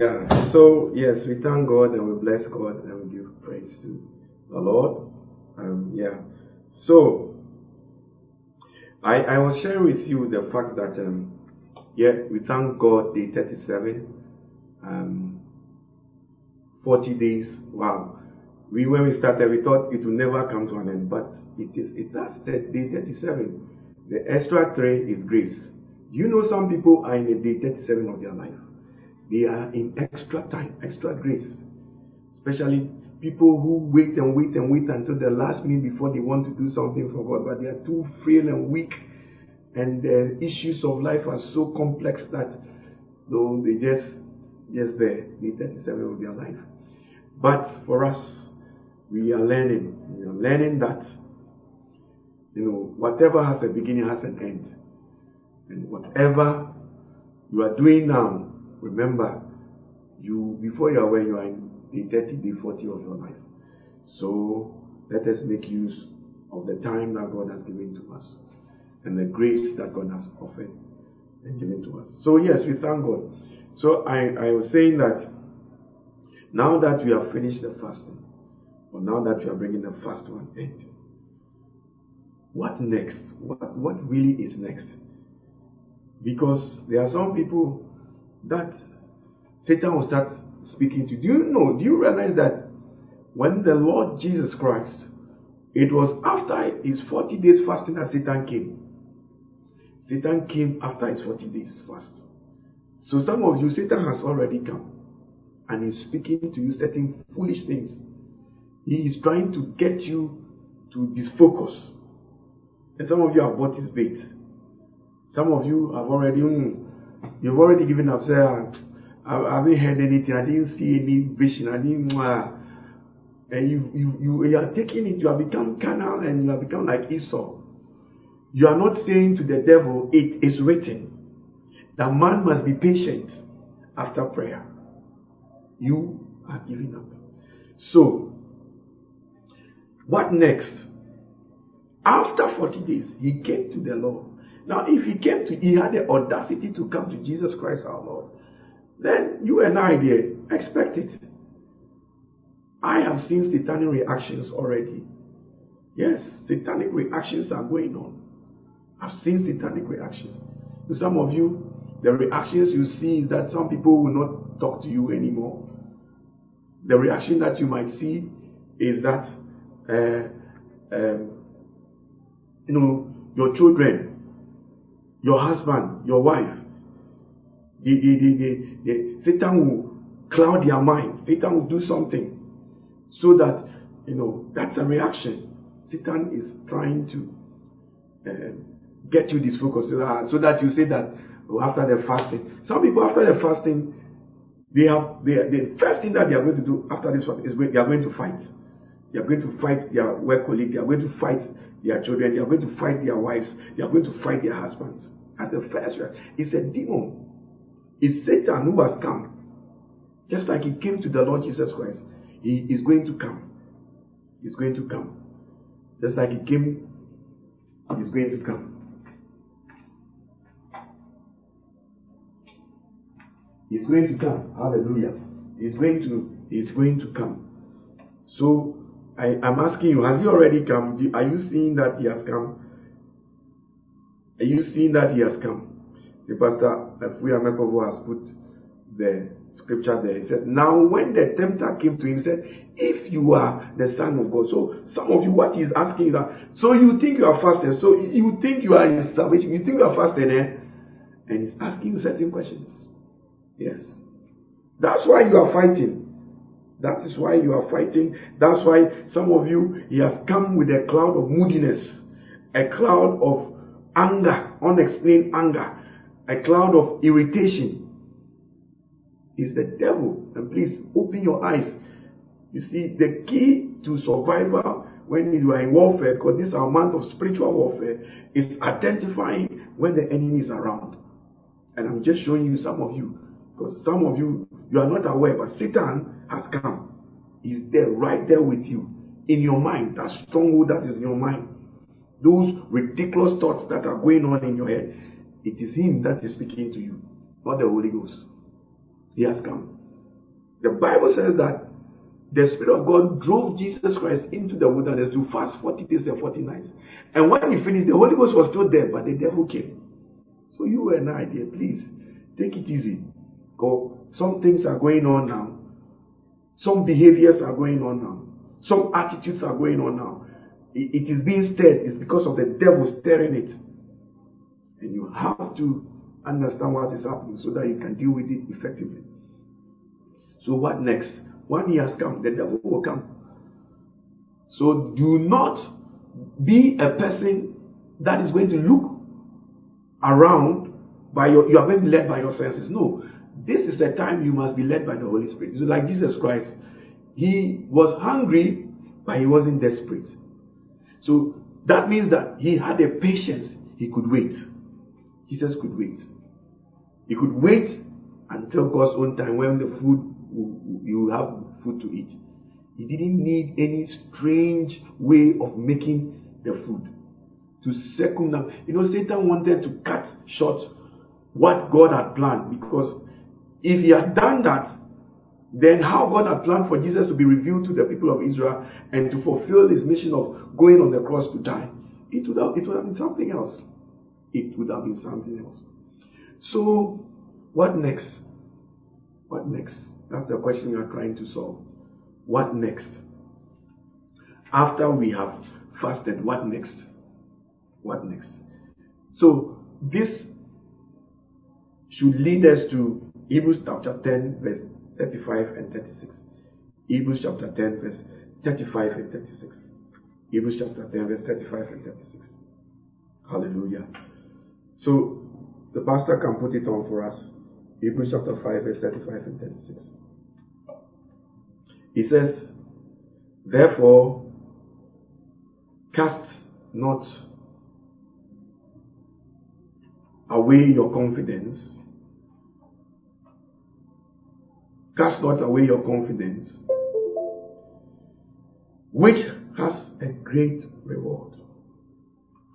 Yeah. So yes, we thank God and we bless God and we give praise to the Lord. Um, yeah. So I I was sharing with you the fact that um, yeah we thank God day 37, um, 40 days. Wow. We when we started we thought it would never come to an end, but it is it has day 37. The extra three is grace. Do you know some people are in the day 37 of their life? They are in extra time, extra grace. Especially people who wait and wait and wait until the last minute before they want to do something for God, but they are too frail and weak, and the issues of life are so complex that no, they just just there, the 37 of their life. But for us, we are learning. We are learning that you know whatever has a beginning has an end, and whatever you are doing now Remember, you before you are aware, you are in the 30, day 40 of your life. So let us make use of the time that God has given to us and the grace that God has offered and given to us. So yes, we thank God. So I, I was saying that now that we have finished the fasting, or now that we are bringing the fast to an end, what next? What what really is next? Because there are some people that Satan will start speaking to. You. Do you know? Do you realize that when the Lord Jesus Christ, it was after his 40 days fasting that Satan came. Satan came after his 40 days fast. So some of you, Satan has already come and he's speaking to you certain foolish things. He is trying to get you to disfocus. And some of you have bought his bait. Some of you have already, mm, You've already given up. Say, ah, I, haven't heard anything. I didn't see any vision. I didn't. Uh, and you, you, you, you are taking it. You have become carnal and you have become like Esau. You are not saying to the devil, It is written that man must be patient after prayer. You are giving up. So, what next? After 40 days, he came to the Lord now, if he came to, he had the audacity to come to Jesus Christ our Lord, then you and I, dear, expect it. I have seen satanic reactions already. Yes, satanic reactions are going on. I've seen satanic reactions. To some of you, the reactions you see is that some people will not talk to you anymore. The reaction that you might see is that, uh, um, you know, your children your husband, your wife. The, the, the, the, Satan will cloud their mind. Satan will do something so that, you know, that's a reaction. Satan is trying to uh, get you disfocused so that you say that oh, after the fasting. Some people, after the fasting, they have they, the first thing that they are going to do after this fast is they are going to fight. They are going to fight their work colleague. They are going to fight their children. They are going to fight their wives. They are going to fight their husbands. As the first it's a demon. It's Satan who has come. Just like he came to the Lord Jesus Christ, he is going to come. He's going to come. Just like he came, he's going to come. He's going to come. Hallelujah. He's going to, he's going to come. So I, am asking you, has he already come? Are you seeing that he has come? Are you seeing that he has come? The pastor Afuya Mekovo has put the scripture there. He said, Now when the tempter came to him, he said, If you are the son of God. So some of you, what he's asking is that, so you think you are fasting, so you think you are in salvation, you think you are fasting, eh? And he's asking you certain questions. Yes. That's why you are fighting. That is why you are fighting. That's why some of you, he has come with a cloud of moodiness, a cloud of anger, unexplained anger, a cloud of irritation. Is the devil. And please open your eyes. You see, the key to survival when you are in warfare, because this amount of spiritual warfare, is identifying when the enemy is around. And I'm just showing you some of you, because some of you, you are not aware, but Satan has come. He's there, right there with you. In your mind, that stronghold that is in your mind. Those ridiculous thoughts that are going on in your head. It is Him that is speaking to you, not the Holy Ghost. He has come. The Bible says that the Spirit of God drove Jesus Christ into the wilderness to fast 40 days and 40 nights. And when he finished, the Holy Ghost was still there, but the devil came. So you and I, dear, please take it easy. Go. Some things are going on now. Some behaviors are going on now. Some attitudes are going on now. it, it is being stirred. It's because of the devil stirring it. And you have to understand what is happening so that you can deal with it effectively. So what next? When he has come, the devil will come. So do not be a person that is going to look around by your you are going to be led by your senses. No. This is a time you must be led by the Holy Spirit. So like Jesus Christ, he was hungry, but he wasn't desperate. So that means that he had a patience. He could wait. Jesus could wait. He could wait until God's own time when the food you have food to eat. He didn't need any strange way of making the food to circumvent. You know, Satan wanted to cut short what God had planned because if he had done that, then how God had planned for Jesus to be revealed to the people of Israel and to fulfill his mission of going on the cross to die, it would have, it would have been something else. It would have been something else. So, what next? What next? That's the question we are trying to solve. What next? After we have fasted, what next? What next? So, this should lead us to Hebrews chapter 10, verse 35 and 36. Hebrews chapter 10, verse 35 and 36. Hebrews chapter 10, verse 35 and 36. Hallelujah. So the pastor can put it on for us. Hebrews chapter 5, verse 35 and 36. He says, Therefore, cast not away your confidence Cast not away your confidence, which has a great reward.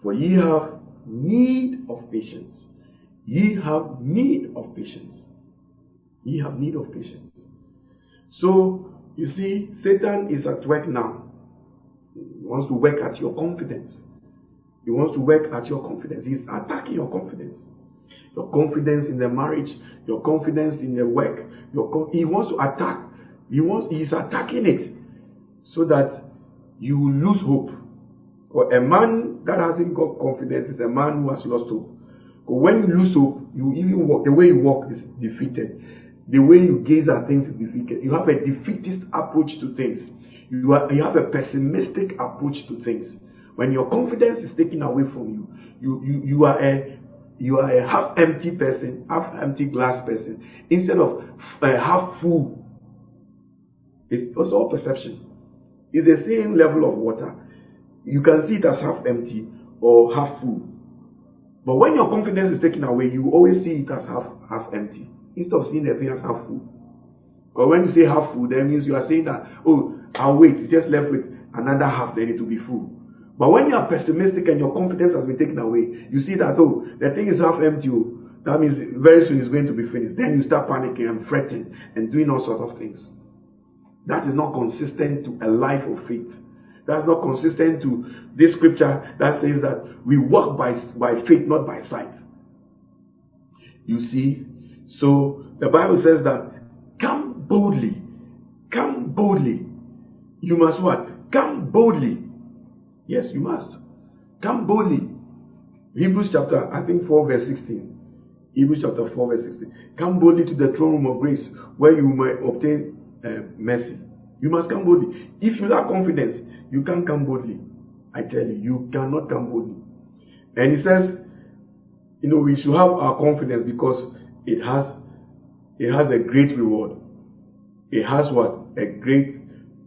For ye have need of patience. Ye have need of patience. Ye have need of patience. So, you see, Satan is at work now. He wants to work at your confidence. He wants to work at your confidence. He's attacking your confidence your confidence in the marriage, your confidence in the work. He wants to attack. He wants. He's attacking it so that you lose hope. Or a man that hasn't got confidence is a man who has lost hope. But when you lose hope, you even walk. The way you walk is defeated. The way you gaze at things is defeated. You have a defeatist approach to things. You, are, you have a pessimistic approach to things. When your confidence is taken away from you, you, you, you are a you are a half empty person, half empty glass person, instead of a uh, half full. It's also all perception. It's the same level of water. You can see it as half empty or half full. But when your confidence is taken away, you always see it as half half empty instead of seeing everything as half full. But when you say half full, that means you are saying that, oh, I'll wait, it's just left with another half, then it will be full. But when you are pessimistic and your confidence has been taken away, you see that, oh, the thing is half empty. Oh, that means very soon it's going to be finished. Then you start panicking and fretting and doing all sorts of things. That is not consistent to a life of faith. That's not consistent to this scripture that says that we walk by, by faith, not by sight. You see? So the Bible says that come boldly. Come boldly. You must what? Come boldly Yes, you must. Come boldly. Hebrews chapter, I think 4 verse 16. Hebrews chapter 4 verse 16. Come boldly to the throne room of grace where you may obtain uh, mercy. You must come boldly. If you lack confidence, you can't come boldly. I tell you, you cannot come boldly. And he says, you know, we should have our confidence because it has it has a great reward. It has what? A great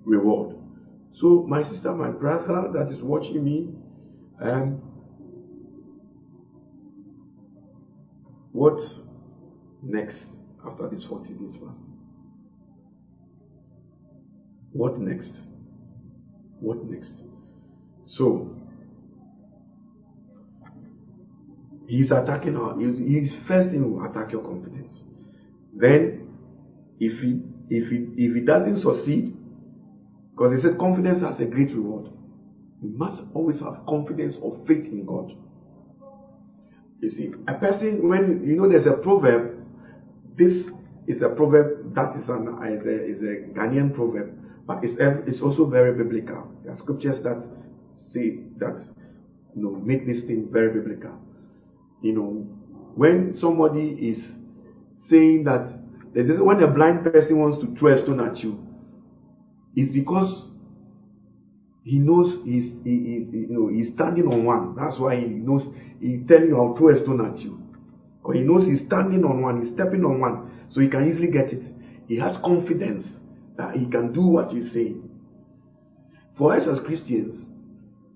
reward. So, my sister, my brother that is watching me, um, what's next after this 40 days fast? What next? What next? So, he's attacking our, he's, he's first thing will attack your confidence. Then, if he if he if he doesn't succeed, because he said confidence has a great reward. You must always have confidence or faith in God. You see, a person when you know there's a proverb, this is a proverb that is an is a, is a Ghanaian proverb, but it's it's also very biblical. There are scriptures that say that you know make this thing very biblical. You know, when somebody is saying that when a blind person wants to throw a stone at you, it's because he knows he's he, he, you know he's standing on one. That's why he knows he's telling you I'll throw a stone at you. Because he knows he's standing on one, he's stepping on one, so he can easily get it. He has confidence that he can do what he's saying. For us as Christians,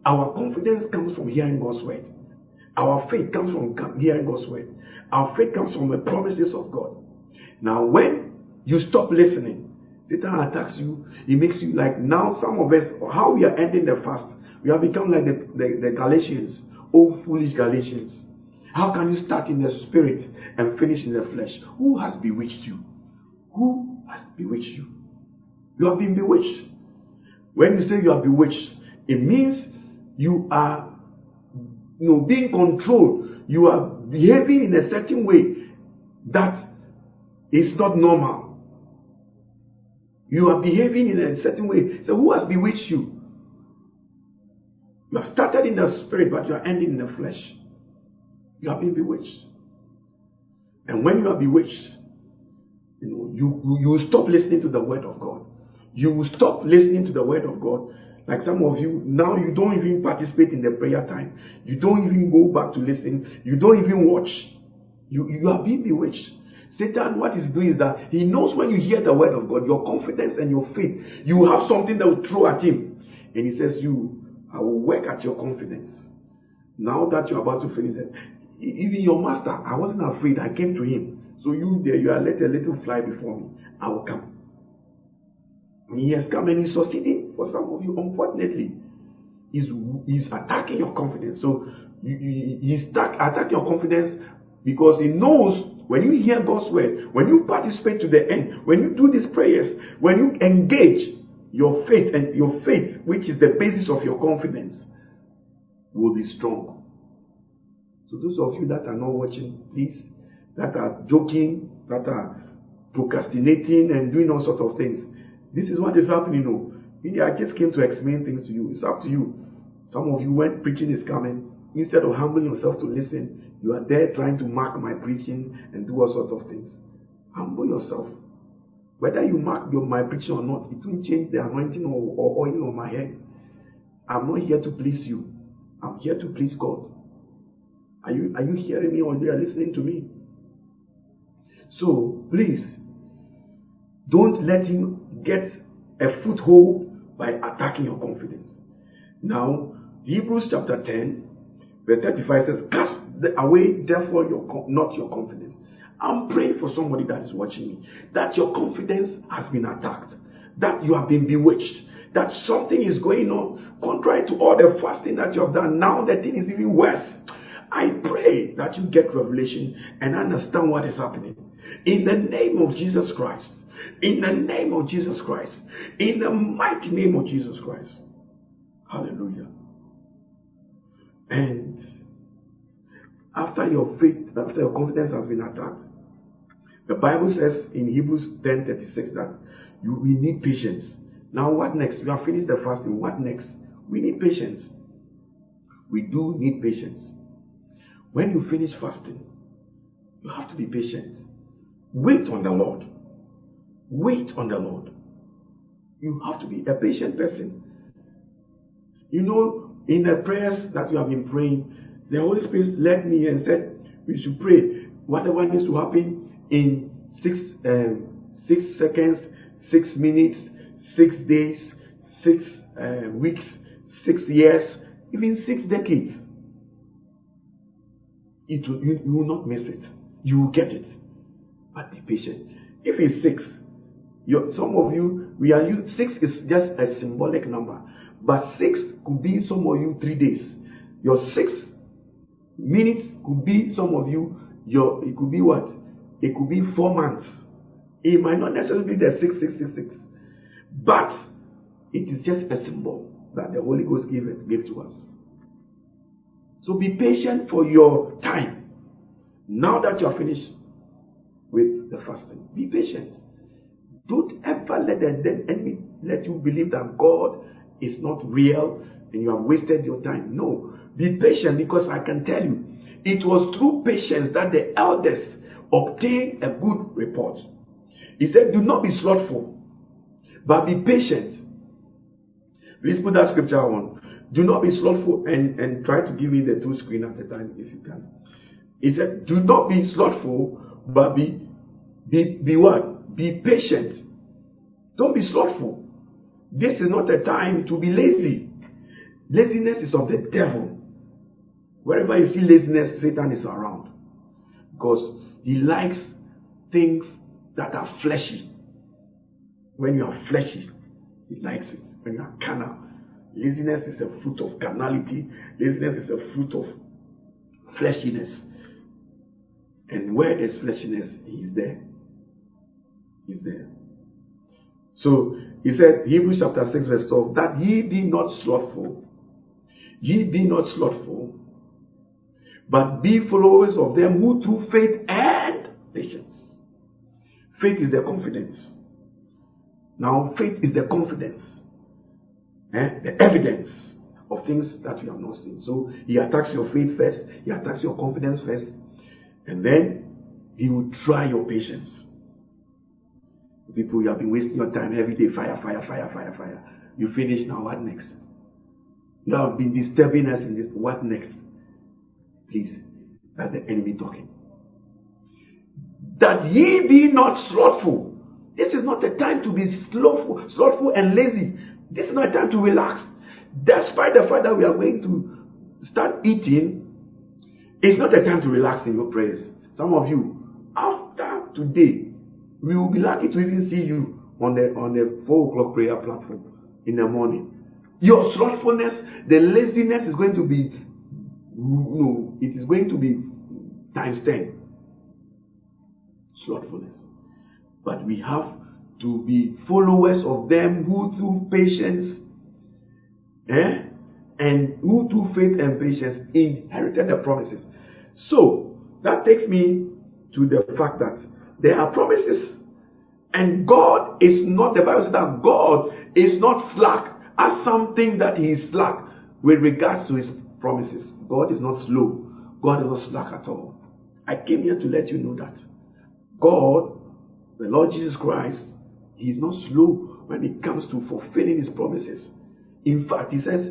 our confidence comes from hearing God's word. Our faith comes from hearing God's word. Our faith comes from the promises of God. Now, when you stop listening, Satan attacks you. He makes you like now. Some of us, how we are ending the fast, we have become like the, the, the Galatians, oh foolish Galatians. How can you start in the spirit and finish in the flesh? Who has bewitched you? Who has bewitched you? You have been bewitched. When you say you are bewitched, it means you are you know, being controlled. You are behaving in a certain way that is not normal. You are behaving in a certain way. So, who has bewitched you? You have started in the spirit, but you are ending in the flesh. You have been bewitched. And when you are bewitched, you know, you, you stop listening to the word of God. You will stop listening to the word of God. Like some of you, now you don't even participate in the prayer time. You don't even go back to listen. You don't even watch. You, you are being bewitched. Satan, what he's doing is that he knows when you hear the word of God, your confidence and your faith, you have something that will throw at him. And he says, You, I will work at your confidence. Now that you're about to finish it, even your master, I wasn't afraid. I came to him. So you there, you are let a little fly before me. I will come. And he has come and he's succeeding for some of you. Unfortunately, he's, he's attacking your confidence. So he's attack, attacking your confidence because he knows when you hear God's word, when you participate to the end, when you do these prayers, when you engage your faith and your faith, which is the basis of your confidence, will be strong. So those of you that are not watching, please, that are joking, that are procrastinating and doing all sorts of things, this is what is happening. Oh. No, I just came to explain things to you. It's up to you. Some of you, when preaching is coming, instead of humbling yourself to listen, you are there trying to mark my preaching and do all sorts of things. Humble yourself. Whether you mark your, my preaching or not, it won't change the anointing or, or oil on my head. I'm not here to please you. I'm here to please God. Are you, are you hearing me or are you are listening to me? So please, don't let him get a foothold by attacking your confidence. Now, Hebrews chapter 10, verse 35 says, Cast away, therefore, your not your confidence. I'm praying for somebody that is watching me that your confidence has been attacked, that you have been bewitched, that something is going on contrary to all the fasting that you have done. Now the thing is even worse. I pray that you get revelation and understand what is happening. In the name of Jesus Christ. In the name of Jesus Christ. In the mighty name of Jesus Christ. Hallelujah. And after your faith, after your confidence has been attacked, the Bible says in Hebrews 10:36 that you, we need patience. Now, what next? We have finished the fasting. What next? We need patience. We do need patience. When you finish fasting, you have to be patient. Wait on the Lord. Wait on the Lord. You have to be a patient person. You know, in the prayers that you have been praying, the Holy Spirit led me and said we should pray whatever needs to happen in six um, six seconds, six minutes, six days, six uh, weeks, six years, even six decades. It will, you, you will not miss it. You will get it. But be patient. If it's six, some of you, we are using six is just a symbolic number. But six could be some of you three days. Your six minutes could be some of you your it could be what it could be four months It might not necessarily be the 6666, but it is just a symbol that the Holy Ghost gave it, gave to us. So be patient for your time. Now that you are finished with the fasting, be patient. Don't ever let the enemy let you believe that God is not real and you have wasted your time. No. Be patient because I can tell you, it was through patience that the elders obtained a good report. He said, Do not be slothful, but be patient. Please put that scripture on. Do not be slothful and, and try to give me the two screen at a time if you can. He said, Do not be slothful, but be be be what? Be patient. Don't be slothful. This is not a time to be lazy. Laziness is of the devil. Wherever you see laziness, Satan is around. Because he likes things that are fleshy. When you are fleshy, he likes it. When you are carnal, laziness is a fruit of carnality. Laziness is a fruit of fleshiness. And where there's fleshiness, he's there. He's there. So he said, Hebrews chapter 6, verse 12, that ye be not slothful, ye be not slothful, but be followers of them who through faith and patience. Faith is the confidence. Now, faith is the confidence, eh? the evidence of things that you have not seen. So he attacks your faith first, he attacks your confidence first, and then he will try your patience. People, you have been wasting your time every day, fire, fire, fire, fire, fire. You finish now, what next? You have been disturbing us in this, what next? Please, that's the enemy talking. That ye be not slothful. This is not a time to be slothful, slothful and lazy. This is not a time to relax. Despite the fact that we are going to start eating, it's not a time to relax in your prayers. Some of you, after today, we will be lucky to even see you on the on the four o'clock prayer platform in the morning. Your slothfulness, the laziness is going to be no, it is going to be times 10. Slothfulness. But we have to be followers of them who through patience eh, and who through faith and patience inherited the promises. So that takes me to the fact that there are promises. And God is not, the Bible says that God is not slack as something that He is slack with regards to His promises. God is not slow. God is not slack at all. I came here to let you know that God, the Lord Jesus Christ, He is not slow when it comes to fulfilling His promises. In fact, He says,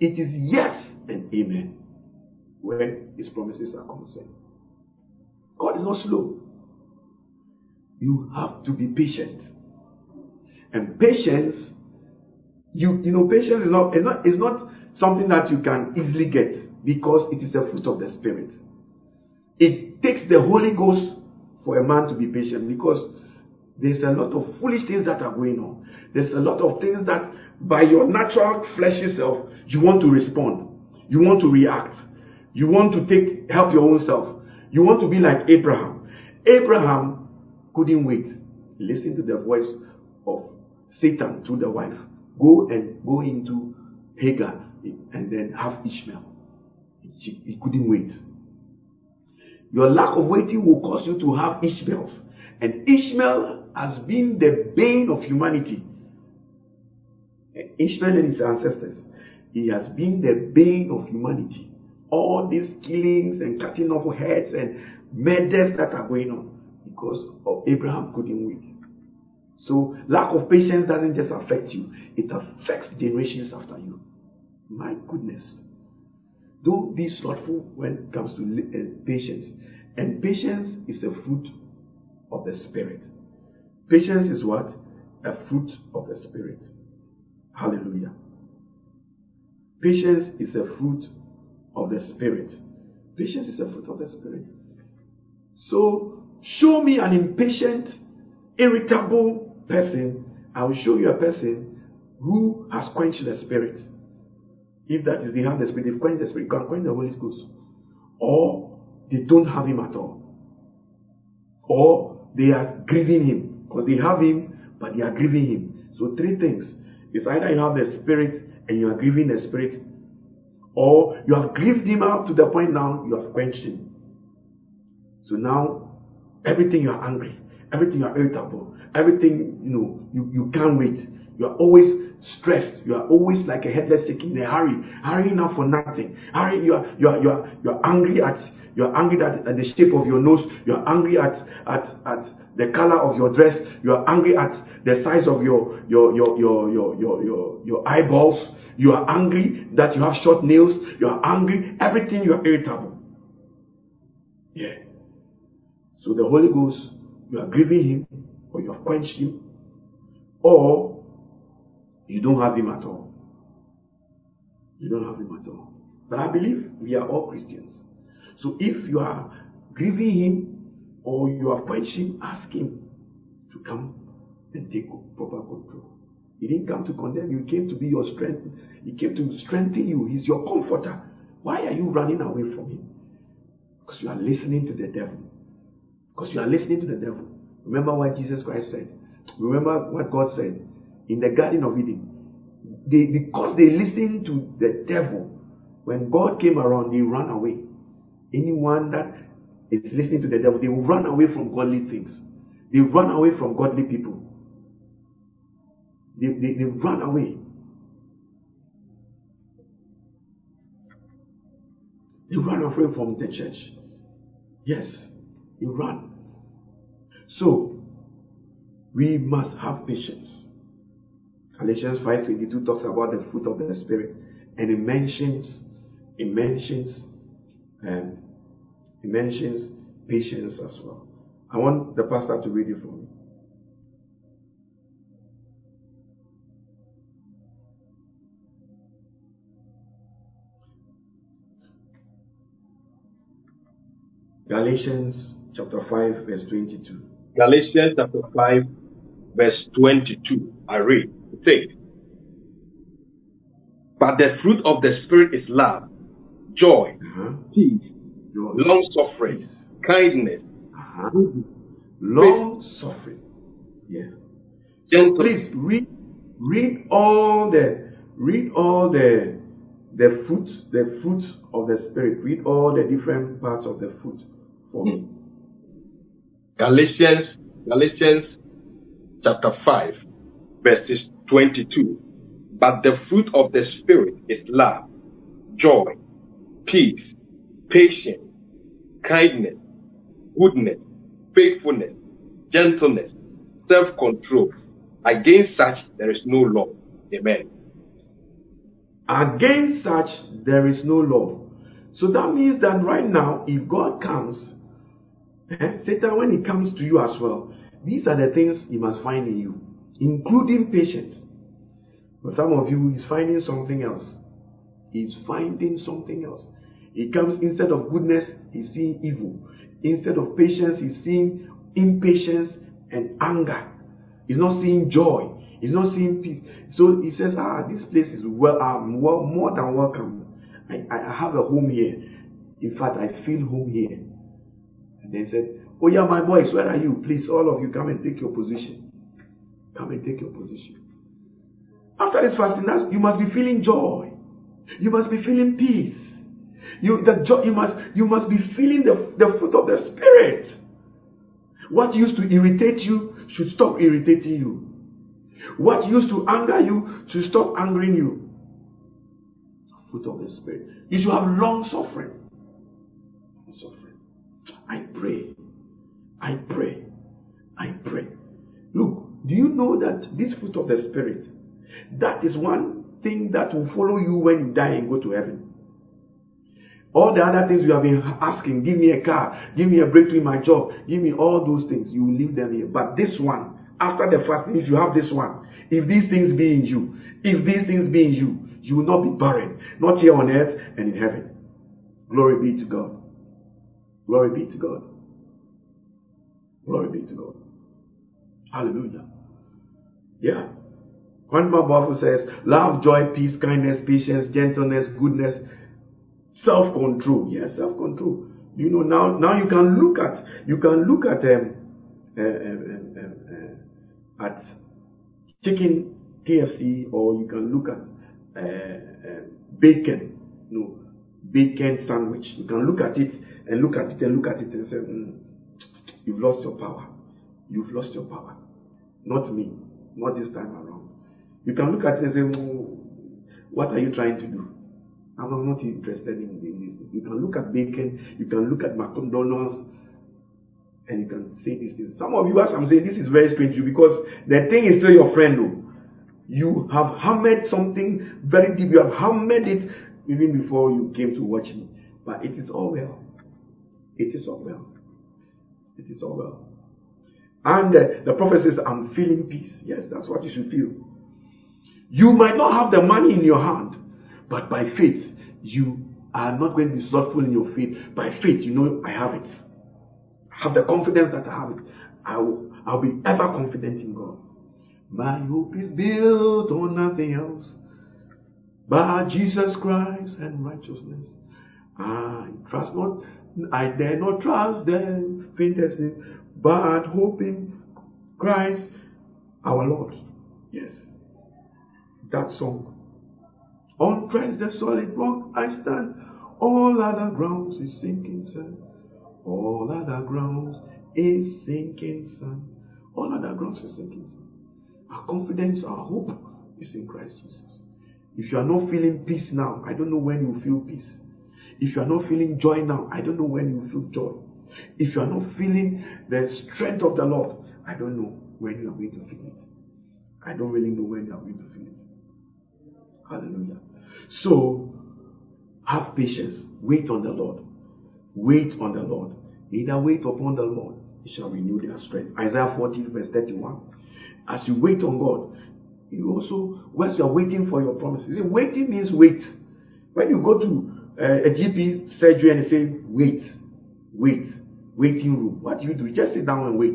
it is yes and amen when His promises are concerned. God is not slow. You have to be patient. And patience, you you know, patience is not is not is not something that you can easily get because it is a fruit of the spirit. It takes the Holy Ghost for a man to be patient because there's a lot of foolish things that are going on. There's a lot of things that by your natural fleshy self, you want to respond. You want to react. You want to take help your own self. You want to be like Abraham. Abraham couldn't wait. Listen to the voice of Satan through the wife. Go and go into Hagar and then have Ishmael. He, he couldn't wait. Your lack of waiting will cause you to have Ishmaels. And Ishmael has been the bane of humanity. Ishmael and his ancestors. He has been the bane of humanity. All these killings and cutting off heads and murders that are going on because of Abraham couldn't wait. So lack of patience doesn't just affect you, it affects generations after you. My goodness. Don't be slothful when it comes to uh, patience. And patience is a fruit of the Spirit. Patience is what? A fruit of the Spirit. Hallelujah. Patience is a fruit of the Spirit. Patience is a fruit of the Spirit. So, show me an impatient, irritable person. I will show you a person who has quenched the Spirit. If that is they have the Spirit, they've quenched the Spirit, can quench the Holy Ghost. Or they don't have Him at all. Or they are grieving Him Because they have him, but they are grieving him. So three things. It's either you have the spirit and you are grieving the spirit, or you have grieved him up to the point now you have quenched him. So now everything you are angry, everything you are irritable, everything you know, you, you can't wait. You are always stressed. You are always like a headless chicken in a hurry, hurrying up for nothing. Hurry, you are you are you are you are angry at you are angry at, at the shape of your nose. You are angry at at at the color of your dress. You are angry at the size of your your your your your your your, your eyeballs. You are angry that you have short nails. You are angry. Everything you are irritable. Yeah. So the Holy Ghost, you are grieving him, or you have quenched him, or you don't have him at all. You don't have him at all. But I believe we are all Christians. So if you are grieving him or you are quenched him, ask him to come and take proper control. He didn't come to condemn you, he came to be your strength. He came to strengthen you. He's your comforter. Why are you running away from him? Because you are listening to the devil. Because you are listening to the devil. Remember what Jesus Christ said. Remember what God said in the Garden of Eden. They, because they listened to the devil, when God came around, they ran away. Anyone that is listening to the devil, they will run away from godly things. They run away from godly people. They, they, they run away. They run away from the church. Yes, you run. So, we must have patience. Galatians 5.22 talks about the fruit of the Spirit. And it mentions, it mentions, um, it mentions patience as well. I want the pastor to read it for me. Galatians chapter 5, verse 22. Galatians chapter 5, verse 22. I read. It says, But the fruit of the Spirit is love, joy, uh-huh. peace, joy. long suffering, kindness, uh-huh. long suffering. Yeah. So please read read all the read all the the fruit the fruit of the spirit. Read all the different parts of the fruit for me. Galatians, Galatians chapter 5, verses 22. But the fruit of the Spirit is love, joy, peace, patience, kindness, goodness, faithfulness, gentleness, self control. Against such there is no law. Amen. Against such there is no law. So that means that right now, if God comes Eh? Satan, when he comes to you as well, these are the things he must find in you, including patience. But some of you, he's finding something else. He's finding something else. He comes instead of goodness, he's seeing evil. Instead of patience, he's seeing impatience and anger. He's not seeing joy. He's not seeing peace. So he says, Ah, this place is well, I'm well, more than welcome. I, I have a home here. In fact, I feel home here. They said, Oh, yeah, my boys, where are you? Please, all of you, come and take your position. Come and take your position. After this fasting, you must be feeling joy. You must be feeling peace. You, the you must, you must be feeling the, the fruit of the Spirit. What used to irritate you should stop irritating you. What used to anger you should stop angering you. Fruit of the Spirit. You should have long. Suffering. I pray. I pray. Look, do you know that this fruit of the Spirit, that is one thing that will follow you when you die and go to heaven? All the other things you have been asking, give me a car, give me a breakthrough in my job, give me all those things, you will leave them here. But this one, after the fasting, if you have this one, if these things be in you, if these things be in you, you will not be barren, not here on earth and in heaven. Glory be to God. Glory be to God. Glory be to God. Hallelujah. Yeah. One Grandma Buffalo says, love, joy, peace, kindness, patience, gentleness, goodness, self-control. Yes, self-control. You know, now, now you can look at, you can look at, um, uh, uh, uh, at chicken KFC or you can look at uh, uh, bacon, no, bacon sandwich. You can look at it and look at it and look at it and say, mm, You've lost your power. You've lost your power. Not me. Not this time around. You can look at it and say, What are you trying to do? I'm not interested in, in this. You can look at bacon, you can look at McDonald's, and you can say these things. Some of you, as I'm saying, this is very strange to you because the thing is still your friend, though. You have hammered something very deep. You have hammered it even before you came to watch me. But it is all well. It is all well. It is all well. And uh, the prophet says, I'm feeling peace. Yes, that's what you should feel. You might not have the money in your hand, but by faith, you are not going to be slothful in your faith. By faith, you know, I have it. I have the confidence that I have it. I will, I'll be ever confident in God. My hope is built on nothing else but Jesus Christ and righteousness. I trust not, I dare not trust the faintest but hoping Christ our Lord. Yes. That song. On Christ the solid rock I stand. All other grounds is sinking sand. All other grounds is sinking sand. All other grounds is sinking sand. Our confidence, our hope is in Christ Jesus. If you are not feeling peace now, I don't know when you feel peace. If you are not feeling joy now, I don't know when you feel joy. If you are not feeling the strength of the Lord, I don't know when you are going to feel it. I don't really know when you are going to feel it. Hallelujah. So, have patience. Wait on the Lord. Wait on the Lord. They wait upon the Lord, shall renew their strength. Isaiah 14, verse 31. As you wait on God, you also, whilst you are waiting for your promises, waiting means wait. When you go to Eh, a GP surgery and they say, wait, wait, waiting room, what do you do? Just sit down and wait.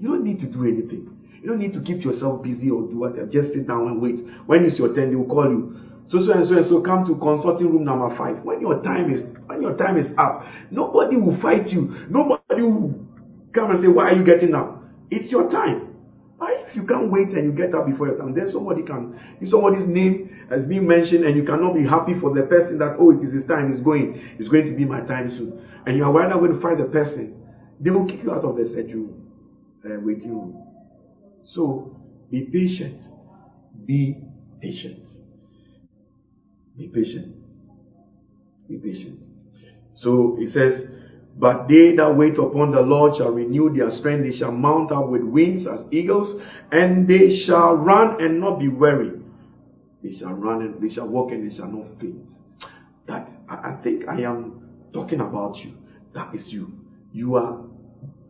You don't need to do anything. You don't need to keep yourself busy or do whatever. Just sit down and wait. When it's your turn, they will call you. So so and so and so come to consulting room number five. When your time is when your time is up, nobody will fight you. Nobody will come and say, Why are you getting up? It's your time. If you can't wait and you get up before your time, then somebody can, if somebody's name has been mentioned and you cannot be happy for the person that, oh, it is his time, is going, it's going to be my time soon. And you are rather going to fight the person, they will kick you out of the surgery uh, waiting room. So be patient. Be patient. Be patient. Be patient. So he says, but they that wait upon the Lord shall renew their strength. They shall mount up with wings as eagles, and they shall run and not be weary. They shall run and they shall walk and they shall not faint. That I, I think I am talking about you. That is you. You are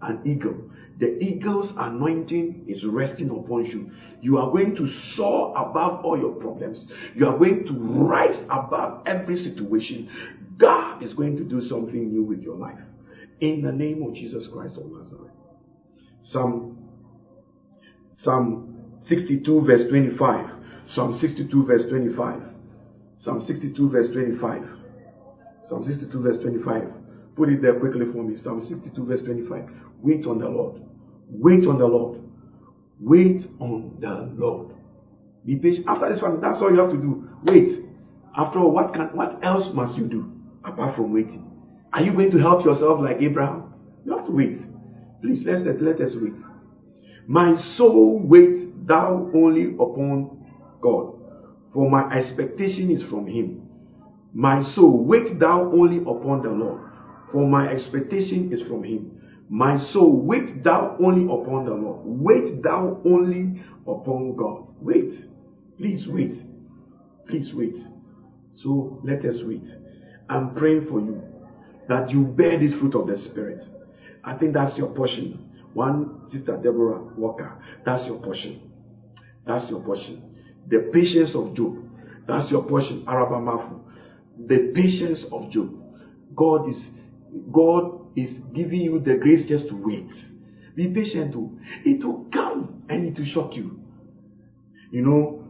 an eagle. The eagle's anointing is resting upon you. You are going to soar above all your problems. You are going to rise above every situation. God is going to do something new with your life. In the name of Jesus Christ of Nazareth. Psalm, Psalm 62 verse 25. Psalm 62 verse 25. Psalm 62 verse 25. Psalm 62 verse 25. Put it there quickly for me. Psalm 62 verse 25. Wait on the Lord. Wait on the Lord. Wait on the Lord. Be patient. After this one, that's all you have to do. Wait. After all, what can what else must you do apart from waiting? Are you going to help yourself like Abraham? You have to wait. Please let's let us wait. My soul wait thou only upon God, for my expectation is from him. My soul wait thou only upon the Lord, for my expectation is from him. My soul, wait thou only upon the Lord. Wait thou only upon God. Wait. Please wait. Please wait. So let us wait. I'm praying for you that you bear this fruit of the Spirit. I think that's your portion. One sister Deborah Walker, that's your portion. That's your portion. The patience of Job. That's your portion. Araba Mafu. The patience of Job. God is God is giving you the grace just to wait. Be patient too. It will come and it will shock you. You know,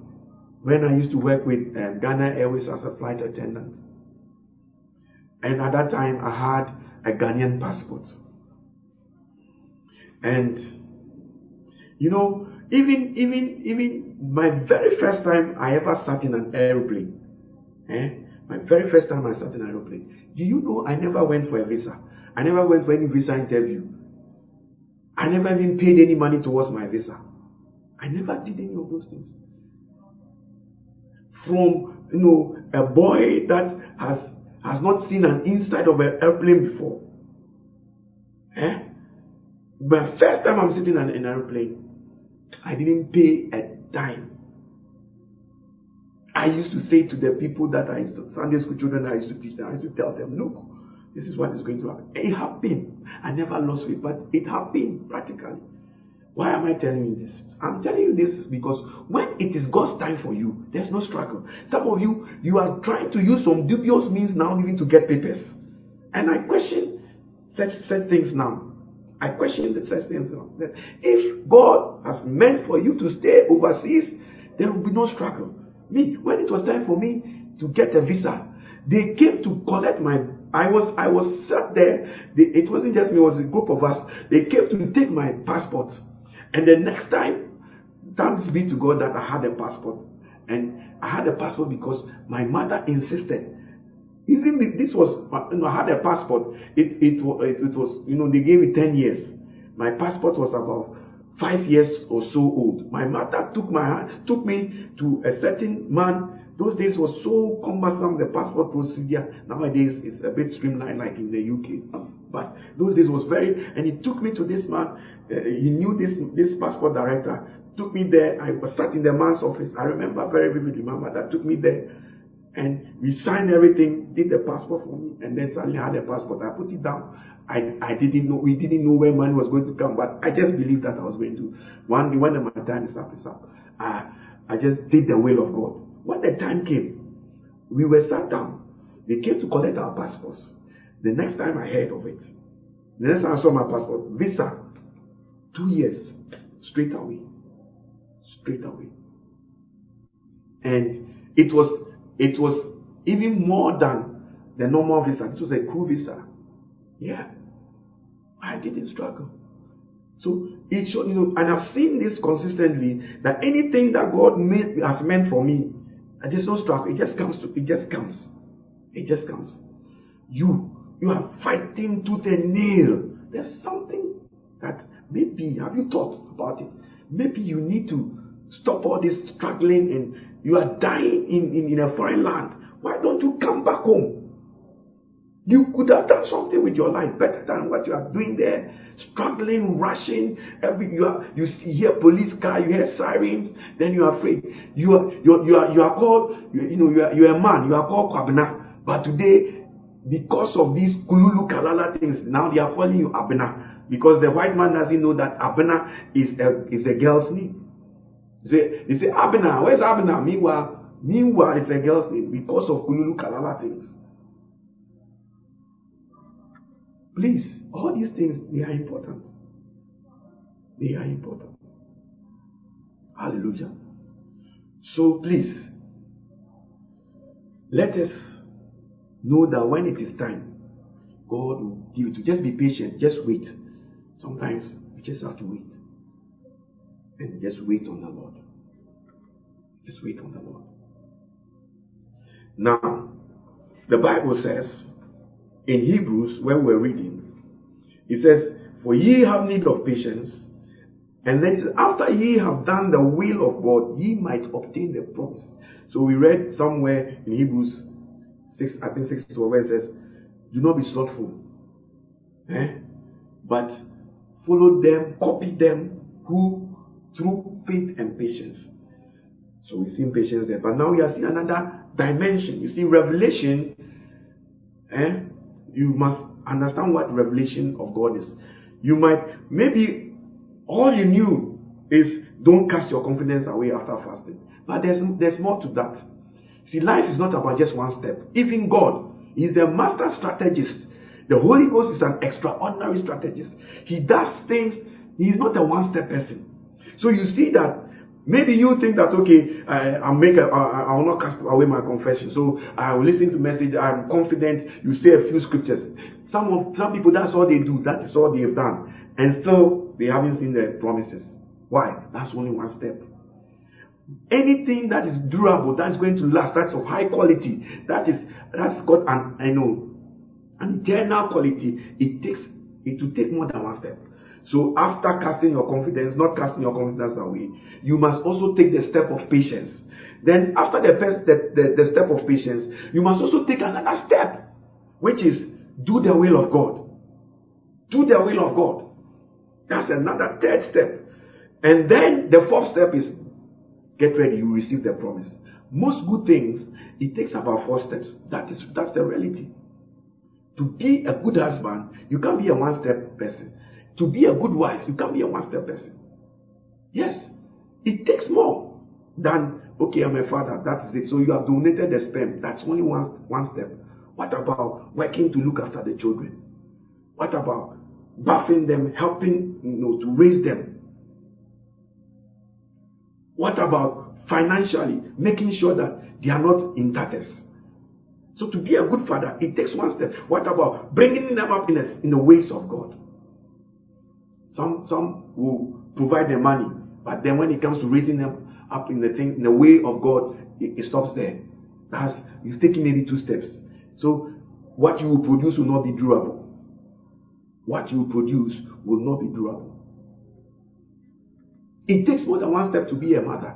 when I used to work with um, Ghana Airways as a flight attendant, and at that time I had a Ghanaian passport. And, you know, even even even my very first time I ever sat in an aeroplane. Eh? My very first time I sat in an aeroplane. Do you know I never went for a visa? I never went for any visa interview. I never even paid any money towards my visa. I never did any of those things. From you know a boy that has has not seen an inside of an airplane before. Eh? My first time I'm sitting in an airplane, I didn't pay a dime. I used to say to the people that I used to, Sunday school children I used to teach them, I used to tell them, look, this is what is going to happen. It happened. I never lost faith, but it happened practically. Why am I telling you this? I'm telling you this because when it is God's time for you, there's no struggle. Some of you, you are trying to use some dubious means now even to get papers. And I question such, such things now. I question the such things now. That if God has meant for you to stay overseas, there will be no struggle. Me, when it was time for me to get a visa, they came to collect my I was I was sat there. They, it wasn't just me; it was a group of us. They came to take my passport, and the next time, thanks be to God that I had a passport, and I had a passport because my mother insisted. Even this was, you know, I had a passport. It it, it it was you know they gave me ten years. My passport was about five years or so old. My mother took my took me to a certain man those days was so cumbersome, the passport procedure. Nowadays it's a bit streamlined like in the UK. But those days was very, and he took me to this man. Uh, he knew this this passport director. Took me there. I was sat in the man's office. I remember very vividly. My mother took me there, and we signed everything. Did the passport for me, and then suddenly I had a passport. I put it down. I, I didn't know. We didn't know when money was going to come, but I just believed that I was going to. One day when my time is up, is up. I I just did the will of God. When the time came, we were sat down. They came to collect our passports. The next time I heard of it, the next time I saw my passport, visa, two years, straight away. Straight away. And it was it was even more than the normal visa. This was a crew visa. Yeah. I didn't struggle. So it should, you know, and I've seen this consistently that anything that God made, has meant for me, and there's no struggle. It just comes to it just comes. It just comes. You you are fighting tooth and nail. There's something that maybe have you thought about it? Maybe you need to stop all this struggling and you are dying in, in, in a foreign land. Why don't you come back home? You could have done something with your life better than what you are doing there. Struggling, rushing. Every you are you see hear police car, you hear sirens, then you are afraid. You are you are you are, you are called you, you know you are you are a man. You are called Kwabena, but today because of these Kululu Kalala things, now they are calling you Abena because the white man doesn't know that Abena is a is a girl's name. They say, they say Abena, where's Abena? Meanwhile, meanwhile, it's a girl's name because of Kululu Kalala things. Please, all these things, they are important. They are important. Hallelujah. So please, let us know that when it is time, God will give it to you. Just be patient. Just wait. Sometimes you just have to wait. And just wait on the Lord. Just wait on the Lord. Now, the Bible says in Hebrews, where we're reading, it says, For ye have need of patience, and then after ye have done the will of God, ye might obtain the promise. So we read somewhere in Hebrews 6, I think 6 to where it says, Do not be slothful, eh? but follow them, copy them, who through faith and patience. So we see patience there. But now we are seeing another dimension. You see, revelation eh, you must understand what revelation of God is. You might, maybe all you knew is don't cast your confidence away after fasting. But there's, there's more to that. See, life is not about just one step. Even God is the master strategist. The Holy Ghost is an extraordinary strategist. He does things, he is not a one step person. So you see that Maybe you think that okay, I'll make a, uh, I will not cast away my confession. So I will listen to message. I'm confident. You say a few scriptures. Some of some people that's all they do. That is all they have done, and still they haven't seen the promises. Why? That's only one step. Anything that is durable, that's going to last, that's of high quality, that is that's got an I know an eternal quality, it takes it will take more than one step. So after casting your confidence, not casting your confidence away, you must also take the step of patience. Then after the, the, the, the step of patience, you must also take another step, which is do the will of God. Do the will of God. That's another third step. And then the fourth step is get ready, you receive the promise. Most good things, it takes about four steps. That is that's the reality. To be a good husband, you can't be a one-step person. To be a good wife, you can't be a one-step person. Yes, it takes more than okay, I'm a father. That is it. So you have donated the sperm. That's only one one step. What about working to look after the children? What about buffing them, helping you know to raise them? What about financially making sure that they are not in tatters? So to be a good father, it takes one step. What about bringing them up in the, in the ways of God? Some some will provide the money, but then when it comes to raising them up in the thing in the way of God, it, it stops there. That's you've taken maybe two steps. So what you will produce will not be durable. What you produce will not be durable. It takes more than one step to be a mother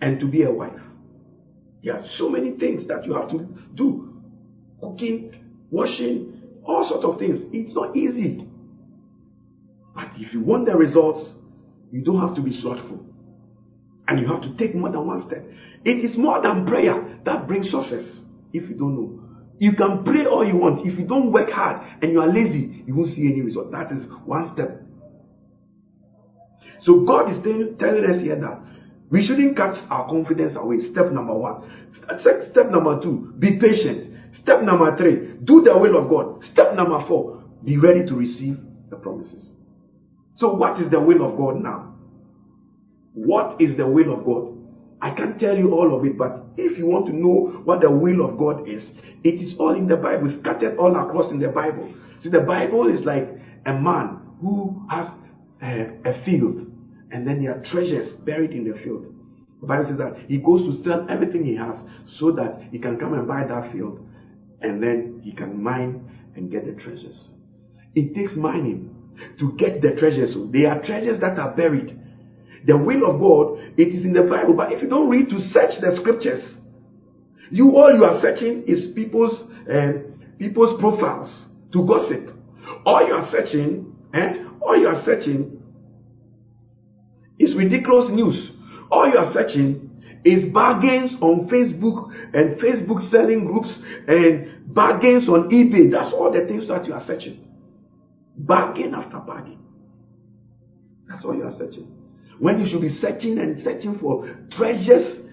and to be a wife. There are so many things that you have to do cooking, washing, all sorts of things. It's not easy. But if you want the results, you don't have to be slothful. And you have to take more than one step. It is more than prayer that brings success. If you don't know, you can pray all you want. If you don't work hard and you are lazy, you won't see any result. That is one step. So God is telling us here that we shouldn't cut our confidence away. Step number one. Step number two, be patient. Step number three, do the will of God. Step number four, be ready to receive the promises. So, what is the will of God now? What is the will of God? I can't tell you all of it, but if you want to know what the will of God is, it is all in the Bible, scattered all across in the Bible. See, the Bible is like a man who has a, a field and then there are treasures buried in the field. The Bible says that he goes to sell everything he has so that he can come and buy that field and then he can mine and get the treasures. It takes mining to get the treasures. So there are treasures that are buried. The will of God, it is in the Bible. But if you don't read to search the scriptures, you all you are searching is people's uh, people's profiles to gossip. All you are searching, eh, all you are searching it's ridiculous news. All you are searching is bargains on Facebook and Facebook selling groups and bargains on eBay. That's all the things that you are searching. Bargain after bargain. That's all you are searching. When you should be searching and searching for treasures,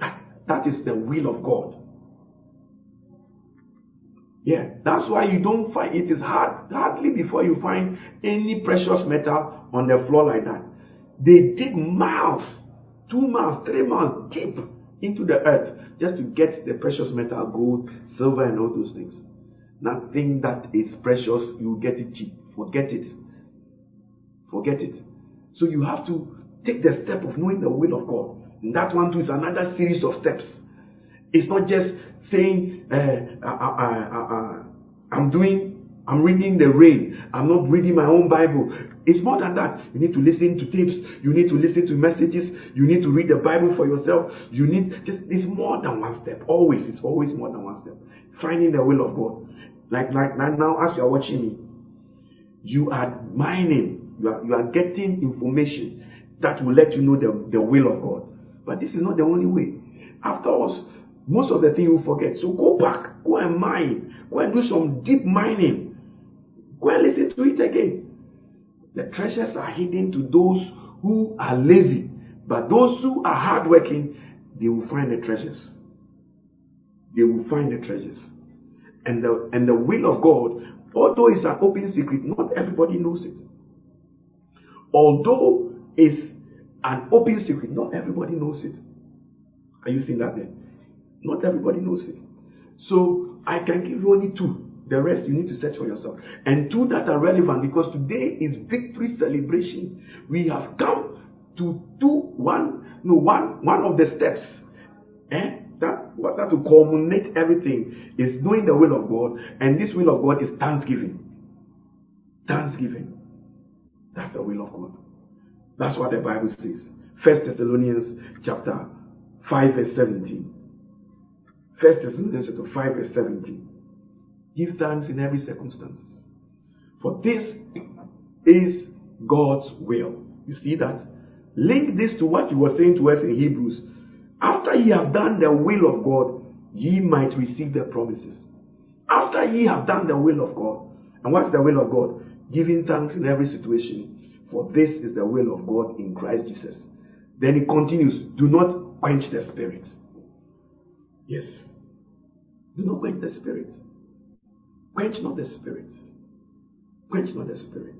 that, that is the will of God. Yeah, that's why you don't find it is hard hardly before you find any precious metal on the floor like that. They dig miles, two miles, three miles deep into the earth just to get the precious metal, gold, silver, and all those things. Nothing that is precious, you get it cheap. Forget it. Forget it. So you have to take the step of knowing the will of God. And that one too is another series of steps. It's not just saying, Eh, I'm doing, I'm reading the rain. I'm not reading my own Bible. It's more than that. You need to listen to tapes. You need to listen to messages. You need to read the Bible for yourself. You need just it's more than one step. Always, it's always more than one step. Finding the will of God. Like like now, as you are watching me, you are mining. You are you are getting information that will let you know the, the will of God. But this is not the only way. After all, most of the thing you forget. So go back, go and mine, go and do some deep mining. Go and listen to it again. The treasures are hidden to those who are lazy, but those who are hardworking, they will find the treasures. They will find the treasures. And the and the will of God, although it's an open secret, not everybody knows it. Although it's an open secret, not everybody knows it. Are you seeing that there? Not everybody knows it. So I can give you only two. The rest you need to search for yourself. And two that are relevant because today is victory celebration. We have come to do one, no, one, one of the steps. Eh? That, that to culminate everything is doing the will of God, and this will of God is thanksgiving. Thanksgiving. That's the will of God. That's what the Bible says. First Thessalonians chapter 5 verse 17. First Thessalonians chapter 5 verse 17. Give thanks in every circumstances. For this is God's will. You see that? Link this to what he was saying to us in Hebrews. After ye have done the will of God, ye might receive the promises. After ye have done the will of God. And what's the will of God? Giving thanks in every situation. For this is the will of God in Christ Jesus. Then he continues, do not quench the spirit. Yes. Do not quench the spirit. Quench not the spirit. Quench not the spirit.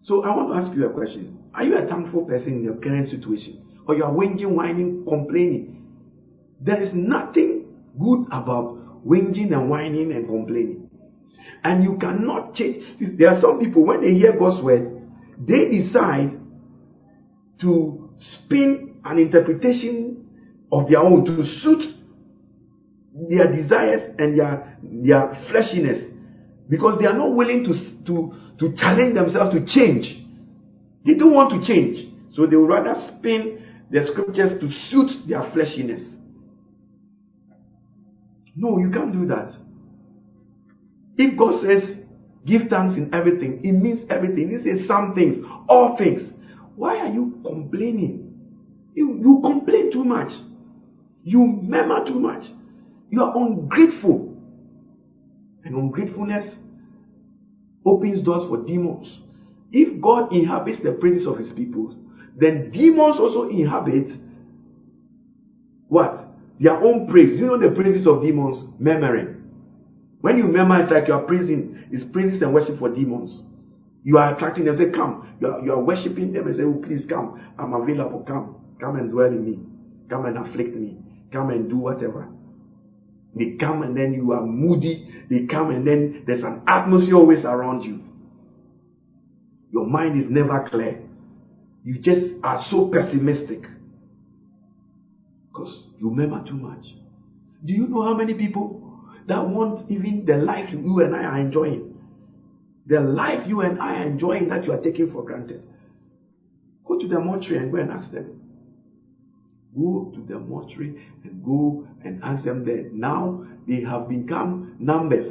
So I want to ask you a question. Are you a thankful person in your current situation? Or you are whinging, whining, complaining? There is nothing good about whinging and whining and complaining. And you cannot change. There are some people, when they hear God's word, they decide to spin an interpretation of their own to suit their desires and their, their fleshiness because they are not willing to, to, to challenge themselves to change. They don't want to change. So they would rather spin the scriptures to suit their fleshiness. No, you can't do that. If God says, give thanks in everything, it means everything. He says some things, all things. Why are you complaining? You, you complain too much. You murmur too much. You are ungrateful. And ungratefulness opens doors for demons. If God inhabits the praises of his people, then demons also inhabit what? Their own praise. You know the praises of demons? Murmuring. When you murmur, it's like you are praising. It's praises and worship for demons. You are attracting them. Say, come. You are, you are worshiping them and say, oh, please come. I'm available. Come. Come and dwell in me. Come and afflict me. Come and do whatever. They come and then you are moody. They come and then there's an atmosphere always around you. Your mind is never clear. You just are so pessimistic. Because you remember too much. Do you know how many people that want even the life you and I are enjoying? The life you and I are enjoying that you are taking for granted. Go to the mortuary and go and ask them. Go to the mortuary and go and ask them that Now they have become numbers.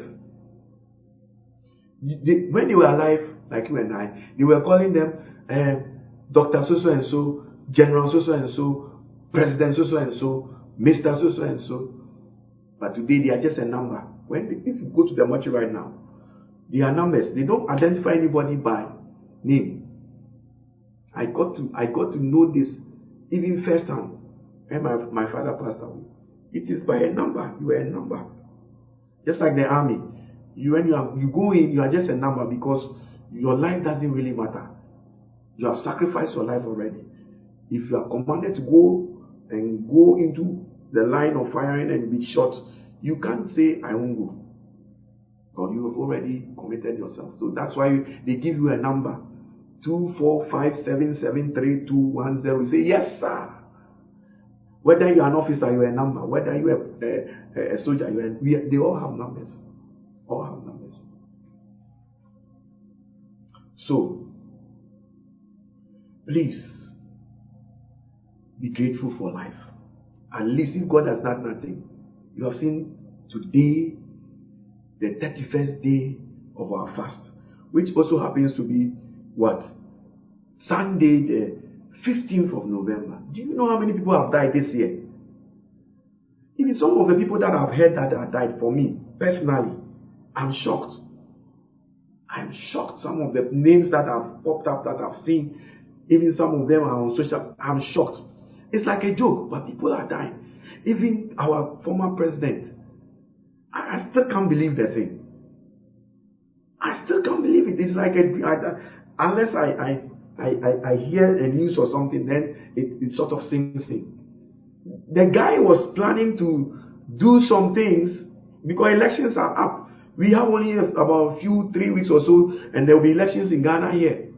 They, when they were alive, like you and I, they were calling them uh, Dr. So so and so, General so so and so, President so so and so, Mr. so so and so. But today they are just a number. When they, if you go to the mortuary right now, they are numbers. They don't identify anybody by name. I got to I got to know this even firsthand when my, my father passed away. It is by a number. You are a number. Just like the army. You when you are you go in, you are just a number because your life doesn't really matter. You have sacrificed your life already. If you are commanded to go and go into the line of firing and be shot, you can't say, I won't go. Because you have already committed yourself. So that's why they give you a number. 245773210. You say, Yes, sir. Whether you are an officer, you are a number. Whether you are a, a, soldier, you are, we, they all have numbers. All have numbers. So, please be grateful for life. At least if God has done nothing, you have seen today, the 31st day of our fast, which also happens to be what? Sunday, the 15th of November. Do you know how many people have died this year? Even some of the people that I've heard that have died for me, personally, I'm shocked. I'm shocked. Some of the names that have popped up that I've seen, even some of them are on social. I'm shocked. It's like a joke, but people are dying. Even our former president, I, I still can't believe the thing. I still can't believe it. It's like a I, unless I, I I, I, I hear a news or something, then it, it sort of sinks in. The guy was planning to do some things because elections are up. We have only about a few, three weeks or so, and there will be elections in Ghana here.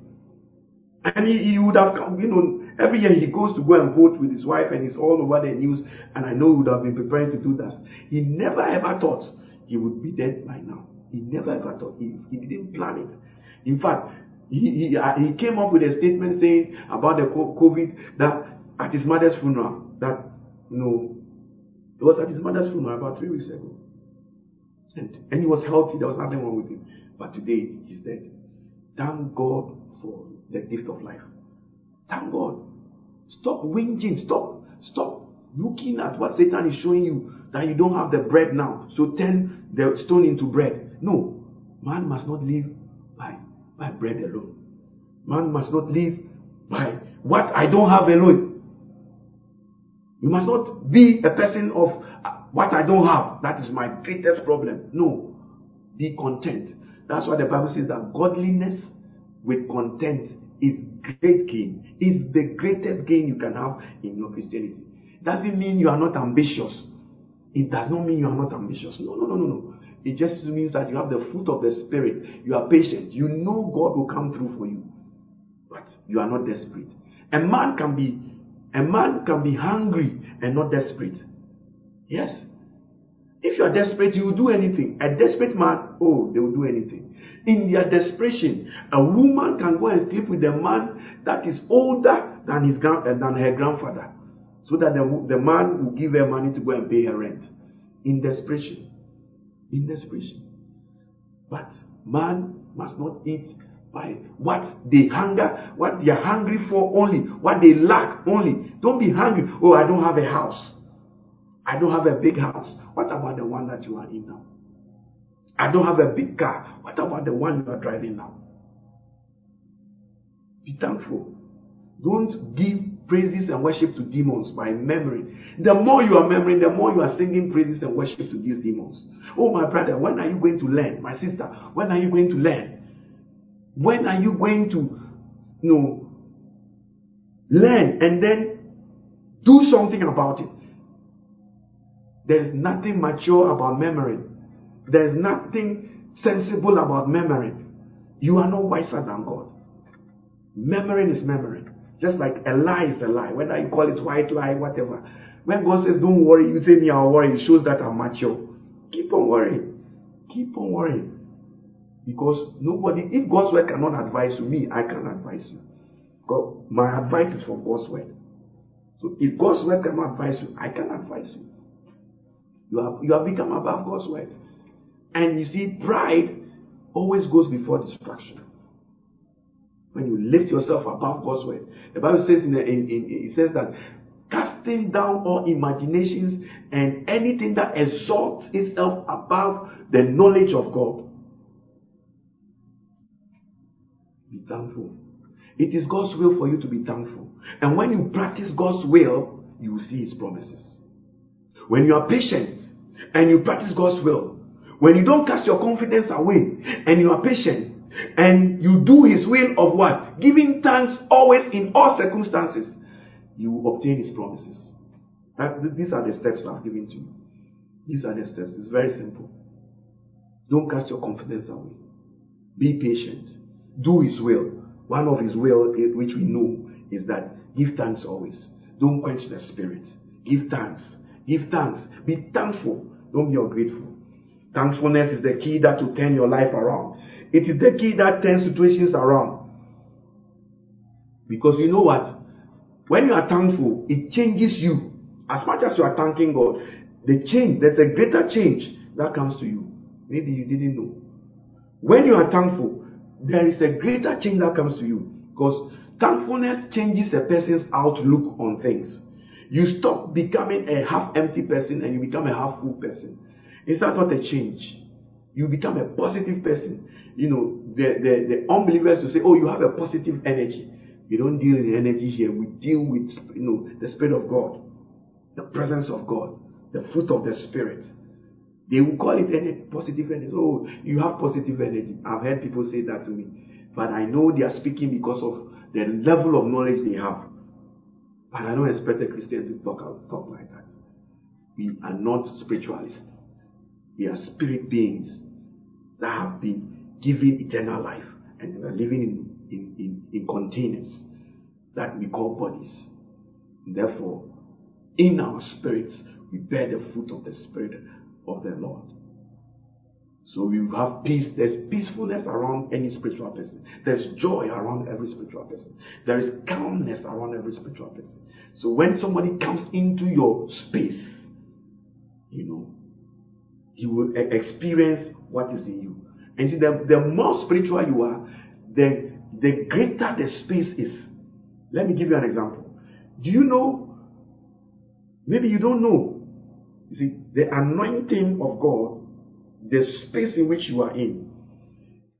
And he, he would have come, you know, every year he goes to go and vote with his wife and he's all over the news. And I know he would have been preparing to do that. He never ever thought he would be dead by now. He never ever thought. He, he didn't plan it. In fact, he, he, he came up with a statement saying about the COVID that at his mother's funeral, that, you know, it was at his mother's funeral about three weeks ago. And, and he was healthy, there was nothing wrong with him. But today, he's dead. Thank God for the gift of life. Thank God. Stop whinging. Stop. Stop looking at what Satan is showing you that you don't have the bread now. So turn the stone into bread. No. Man must not live by, bread alone. Man must not live by what I don't have alone. You must not be a person of uh, what I don't have. That is my greatest problem. No. Be content. That's why the Bible says that godliness with content is great gain. Is the greatest gain you can have in your Christianity. Doesn't mean you are not ambitious. It does not mean you are not ambitious. No, no, no, no, no. It just means that you have the fruit of the Spirit. You are patient. You know God will come through for you. But you are not desperate. A man can be a man can be hungry and not desperate. Yes. If you are desperate, you will do anything. A desperate man, oh, they will do anything. In their desperation, a woman can go and sleep with a man that is older than his uh, than her grandfather, so that the, the man will give her money to go and pay her rent. In desperation, in desperation. But man must not eat by what they hunger, what they are hungry for only, what they lack only. Don't be hungry. Oh, I don't have a house. I don't have a big house. What about the one that you are in now? I don't have a big car. What about the one you are driving now? Be thankful. Don't give praises and worship to demons by memory. The more you are remembering, the more you are singing praises and worship to these demons. Oh, my brother, when are you going to learn? My sister, when are you going to learn? When are you going to, you know, learn and then do something about it? There is nothing mature about memory. There is nothing sensible about memory. You are no wiser than God. Memory is memory. Just like a lie is a lie. Whether you call it white lie, whatever. When God says, Don't worry, you say me, I'll worry. It shows that I'm mature. Keep on worrying. Keep on worrying. Because nobody, if God's word cannot advise you, me, I can advise you. God, my advice is from God's word. So if God's word cannot advise you, I can advise you. You have, you have become above God's word. And you see, pride always goes before destruction. When you lift yourself above God's word, the Bible says in, the, in, in it says that casting down all imaginations and anything that exalts itself above the knowledge of God. Be thankful. It is God's will for you to be thankful. And when you practice God's will, you will see His promises. When you are patient, and you practice God's will, when you don't cast your confidence away and you are patient and you do His will of what? Giving thanks always in all circumstances, you will obtain His promises. That, these are the steps I've given to you. These are the steps. It's very simple. Don't cast your confidence away. Be patient. Do His will. One of His will, eh, which we know, is that give thanks always. Don't quench the spirit. Give thanks. Give thanks. Be thankful. Don't be ungrateful. Thankfulness is the key that will turn your life around. It is the key that turns situations around. Because you know what? When you are thankful, it changes you. As much as you are thanking God, the change, there's a greater change that comes to you. Maybe you didn't know. When you are thankful, there is a greater change that comes to you. Because thankfulness changes a person's outlook on things. You stop becoming a half empty person and you become a half full person. Is that not a change? You become a positive person. You know, the, the, the unbelievers will say, Oh, you have a positive energy. We don't deal in energy here. We deal with you know the Spirit of God, the presence of God, the fruit of the Spirit. They will call it any positive energy. Oh, you have positive energy. I've heard people say that to me. But I know they are speaking because of the level of knowledge they have. But I don't expect a Christian to talk, talk like that. We are not spiritualists. We are spirit beings. that have been given eternal life and we are living in, in, in, in containers that we call bodies. Therefore, in our spirits, we bear the fruit of the Spirit of the Lord. So we have peace. There's peacefulness around any spiritual person. There's joy around every spiritual person. There is calmness around every spiritual person. So when somebody comes into your space, you know, you will experience what is in you. And see, the, the more spiritual you are, the, the greater the space is. Let me give you an example. Do you know? Maybe you don't know. You see, the anointing of God the space in which you are in.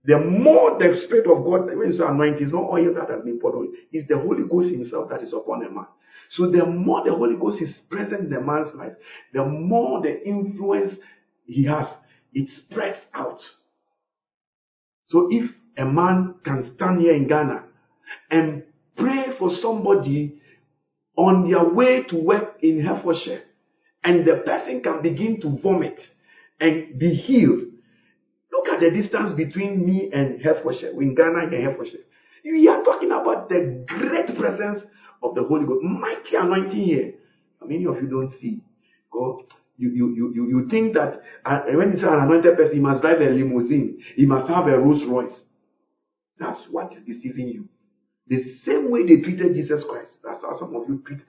The more the Spirit of God, when you anointing, it's not oil that has been poured on, it's the Holy Ghost Himself that is upon a man. So the more the Holy Ghost is present in the man's life, the more the influence he has, it spreads out. So if a man can stand here in Ghana and pray for somebody on their way to work in Herefordshire, and the person can begin to vomit, and be healed. Look at the distance between me and Herefordshire, in Ghana and Herefordshire. We are talking about the great presence of the Holy Ghost, mighty anointing here. Many of you don't see? God, you, you, you, you think that uh, when you say an anointed person, he must drive a limousine, he must have a Rolls Royce. That's what is deceiving you. The same way they treated Jesus Christ, that's how some of you treat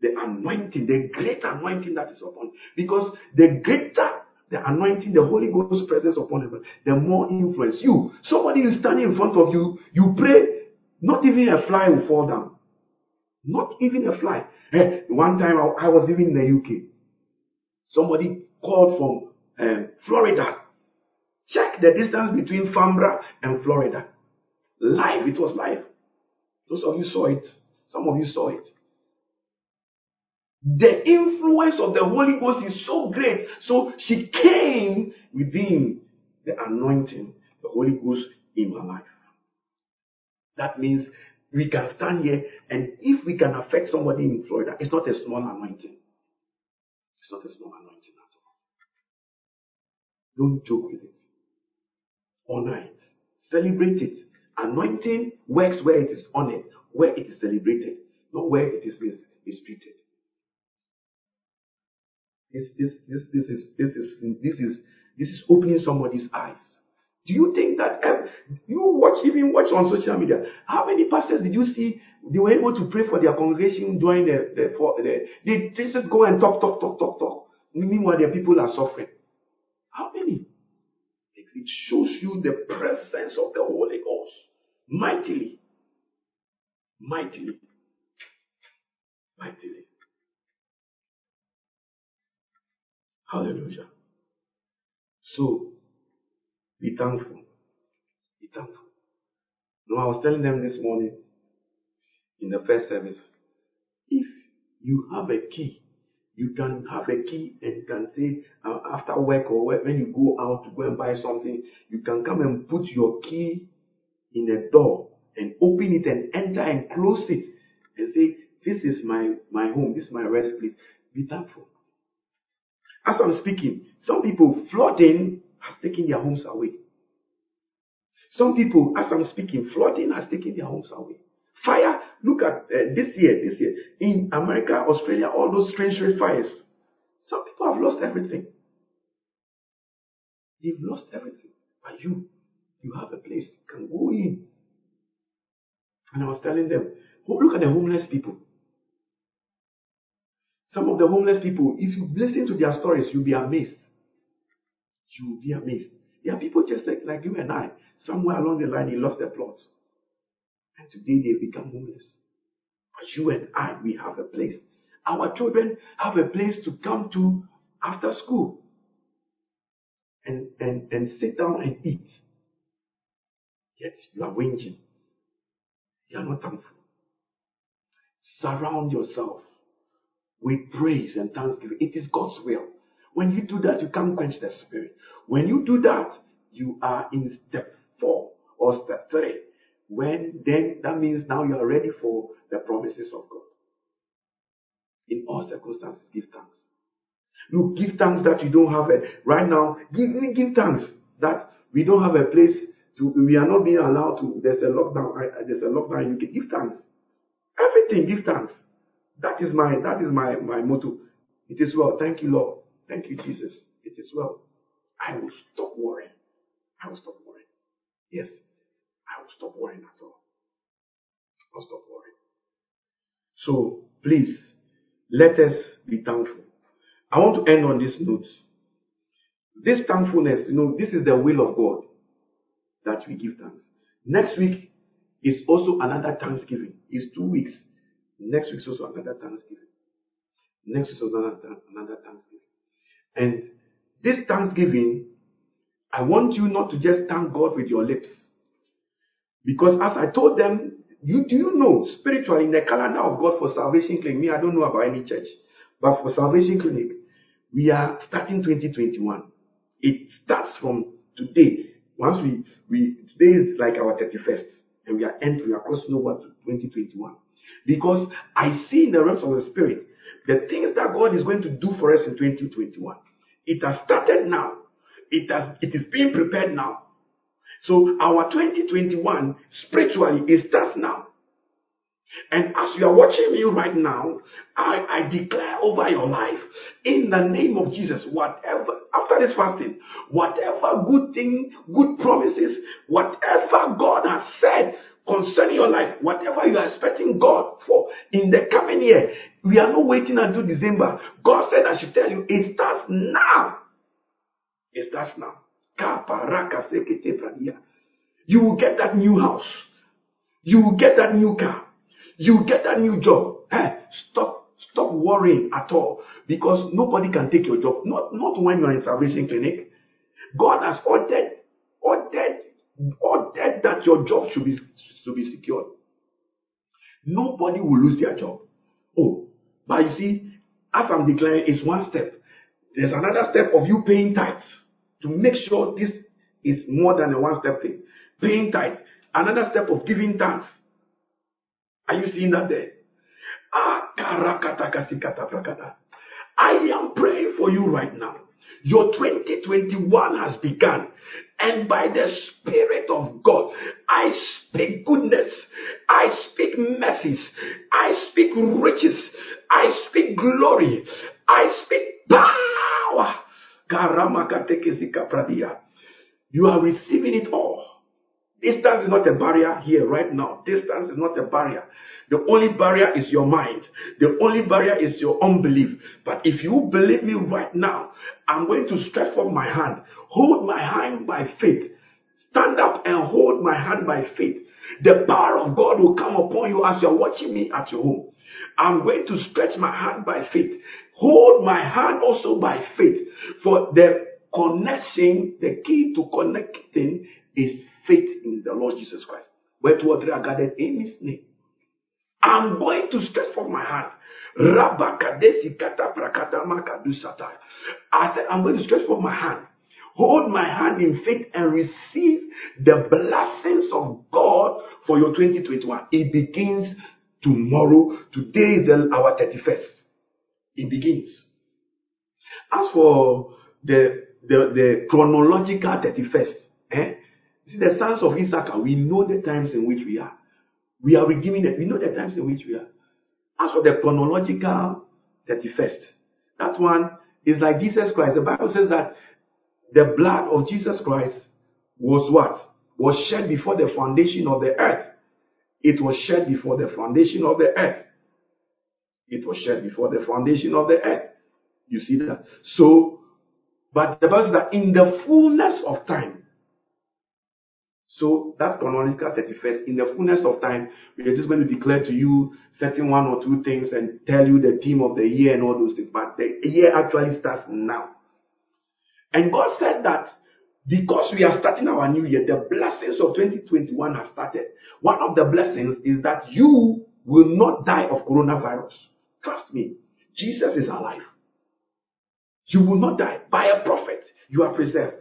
the anointing, the great anointing that is upon. Because the greater the anointing, the Holy Ghost presence upon him, the more influence. You, somebody is standing in front of you, you pray, not even a fly will fall down. Not even a fly. Hey, one time I, I was even in the UK. Somebody called from um, Florida. Check the distance between Farnborough and Florida. Live, it was live. Those of you saw it. Some of you saw it. The influence of the Holy Ghost is so great. So she came within the anointing, the Holy Ghost in my life. That means we can stand here and if we can affect somebody in Florida, it's not a small anointing. Not a small anointing at all. Don't joke with it. Honor it. Celebrate it. Anointing works where it is honored, where it is celebrated, not where it is mistreated. This, this, this, this is, this is, this is, this is opening somebody's eyes. Do you think that um, you watch, even watch on social media? How many pastors did you see? They were able to pray for their congregation during the, the, for the they just go and talk, talk, talk, talk, talk. Meanwhile, their people are suffering. How many? It shows you the presence of the Holy Ghost mightily, mightily, mightily. Hallelujah. So, be thankful. Be thankful. No, I was telling them this morning in the first service if you have a key, you can have a key and can say uh, after work or when you go out to go and buy something, you can come and put your key in a door and open it and enter and close it and say, This is my, my home, this is my rest place. Be thankful. As I'm speaking, some people flooding has taken their homes away. Some people, as I'm speaking, flooding has taken their homes away. Fire, look at uh, this year, this year, in America, Australia, all those strange fires. Some people have lost everything. They've lost everything. But you, you have a place, you can go in. And I was telling them, look at the homeless people. Some of the homeless people, if you listen to their stories, you'll be amazed. You'll be amazed. There are people just like, like you and I. Somewhere along the line, he lost their plot. And today they become homeless. But you and I, we have a place. Our children have a place to come to after school and, and, and sit down and eat. Yet you are whinging. You are not thankful. Surround yourself with praise and thanksgiving. It is God's will. When you do that, you can't quench the spirit. When you do that, you are in step four or step three. When then that means now you are ready for the promises of God. In all circumstances, give thanks. Look, give thanks that you don't have it right now. Give give thanks that We don't have a place to, we are not being allowed to, there's a lockdown, I, there's a lockdown, you can give thanks. Everything, give thanks. That is my, that is my, my motto. It is well. Thank you, Lord. Thank you, Jesus. It is well. I will stop worrying. I will stop worrying. Yes. I will stop worrying at all. I'll stop worrying. So, please, let us be thankful. I want to end on this note. This thankfulness, you know, this is the will of God that we give thanks. Next week is also another Thanksgiving. It's two weeks. Next week is also another Thanksgiving. Next week is another, another Thanksgiving. And this Thanksgiving, I want you not to just thank God with your lips. Because as I told them, you do you know spiritually in the calendar of God for Salvation Clinic, me, I don't know about any church, but for Salvation Clinic, we are starting 2021. It starts from today. Once we, we today is like our 31st, and we are entering, we are crossing over to 2021. Because I see in the realms of the spirit the things that God is going to do for us in 2021. It has started now. It has it is being prepared now. So our 2021 spiritually it starts now. And as you are watching me right now, I, I declare over your life in the name of Jesus, whatever, after this fasting, whatever good thing, good promises, whatever God has said concerning your life, whatever you are expecting God for in the coming year, we are not waiting until December. God said, I should tell you, it starts now. It starts now. You will get that new house. You will get that new car. You will get that new job. Hey, stop, stop worrying at all because nobody can take your job. Not, not when you are in salvation clinic. God has ordered, ordered, ordered that your job should be, should be secured. Nobody will lose their job. Oh, but you see, as I'm declaring, it's one step. There's another step of you paying tithes to make sure this is more than a one step thing. Paying tithes. Another step of giving thanks. Are you seeing that there? Ah, I am praying for you right now. Your 2021 has begun. And by the Spirit of God, I speak goodness. I speak mercies. I speak riches. I speak glory. I speak power. You are receiving it all. Distance is not a barrier here right now. Distance is not a barrier. The only barrier is your mind. The only barrier is your unbelief. But if you believe me right now, I'm going to stretch forth my hand. Hold my hand by faith. Stand up and hold my hand by faith. The power of God will come upon you as you're watching me at your home. I'm going to stretch my hand by faith. Hold my hand also by faith. For the connection, the key to connecting is faith in the Lord Jesus Christ. Where two or three are gathered in his name. I'm going to stretch forth my hand. I said, I'm going to stretch forth my hand. Hold my hand in faith and receive the blessings of God for your 2021. It begins tomorrow. Today is our 31st. It begins. As for the, the, the chronological 31st, eh? See, the sons of Issachar, we know the times in which we are. We are redeeming it. We know the times in which we are. As for the chronological 31st, that one is like Jesus Christ. The Bible says that the blood of Jesus Christ was what? Was shed before the foundation of the earth. It was shed before the foundation of the earth. It was shed before the foundation of the earth. You see that? So, but the says that in the fullness of time, so that chronological 31st, in the fullness of time, we are just going to declare to you certain one or two things and tell you the theme of the year and all those things. But the year actually starts now. And God said that because we are starting our new year, the blessings of 2021 have started. One of the blessings is that you will not die of coronavirus. Trust me, Jesus is alive. You will not die. By a prophet, you are preserved.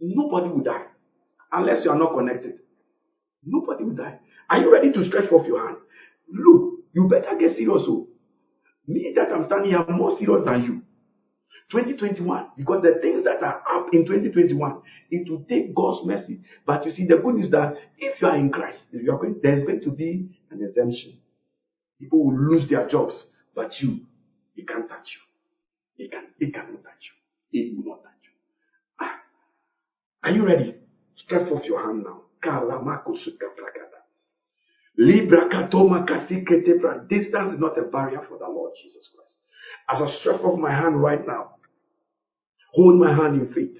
Nobody will die unless you are not connected. Nobody will die. Are you ready to stretch forth your hand? Look, you better get serious. Oh. Me that I'm standing here, more serious than you. 2021, because the things that are up in 2021, it will take God's mercy. But you see, the good news that if you are in Christ, you are going, there's going to be an exemption. People will lose their jobs, but you, it can't touch you. It can, it cannot touch you. It will not touch you. Ah. Are you ready? Stretch off your hand now. Libra katoma kasiketebra. Distance is not a barrier for the Lord Jesus Christ. As I stretch off my hand right now, hold my hand in faith.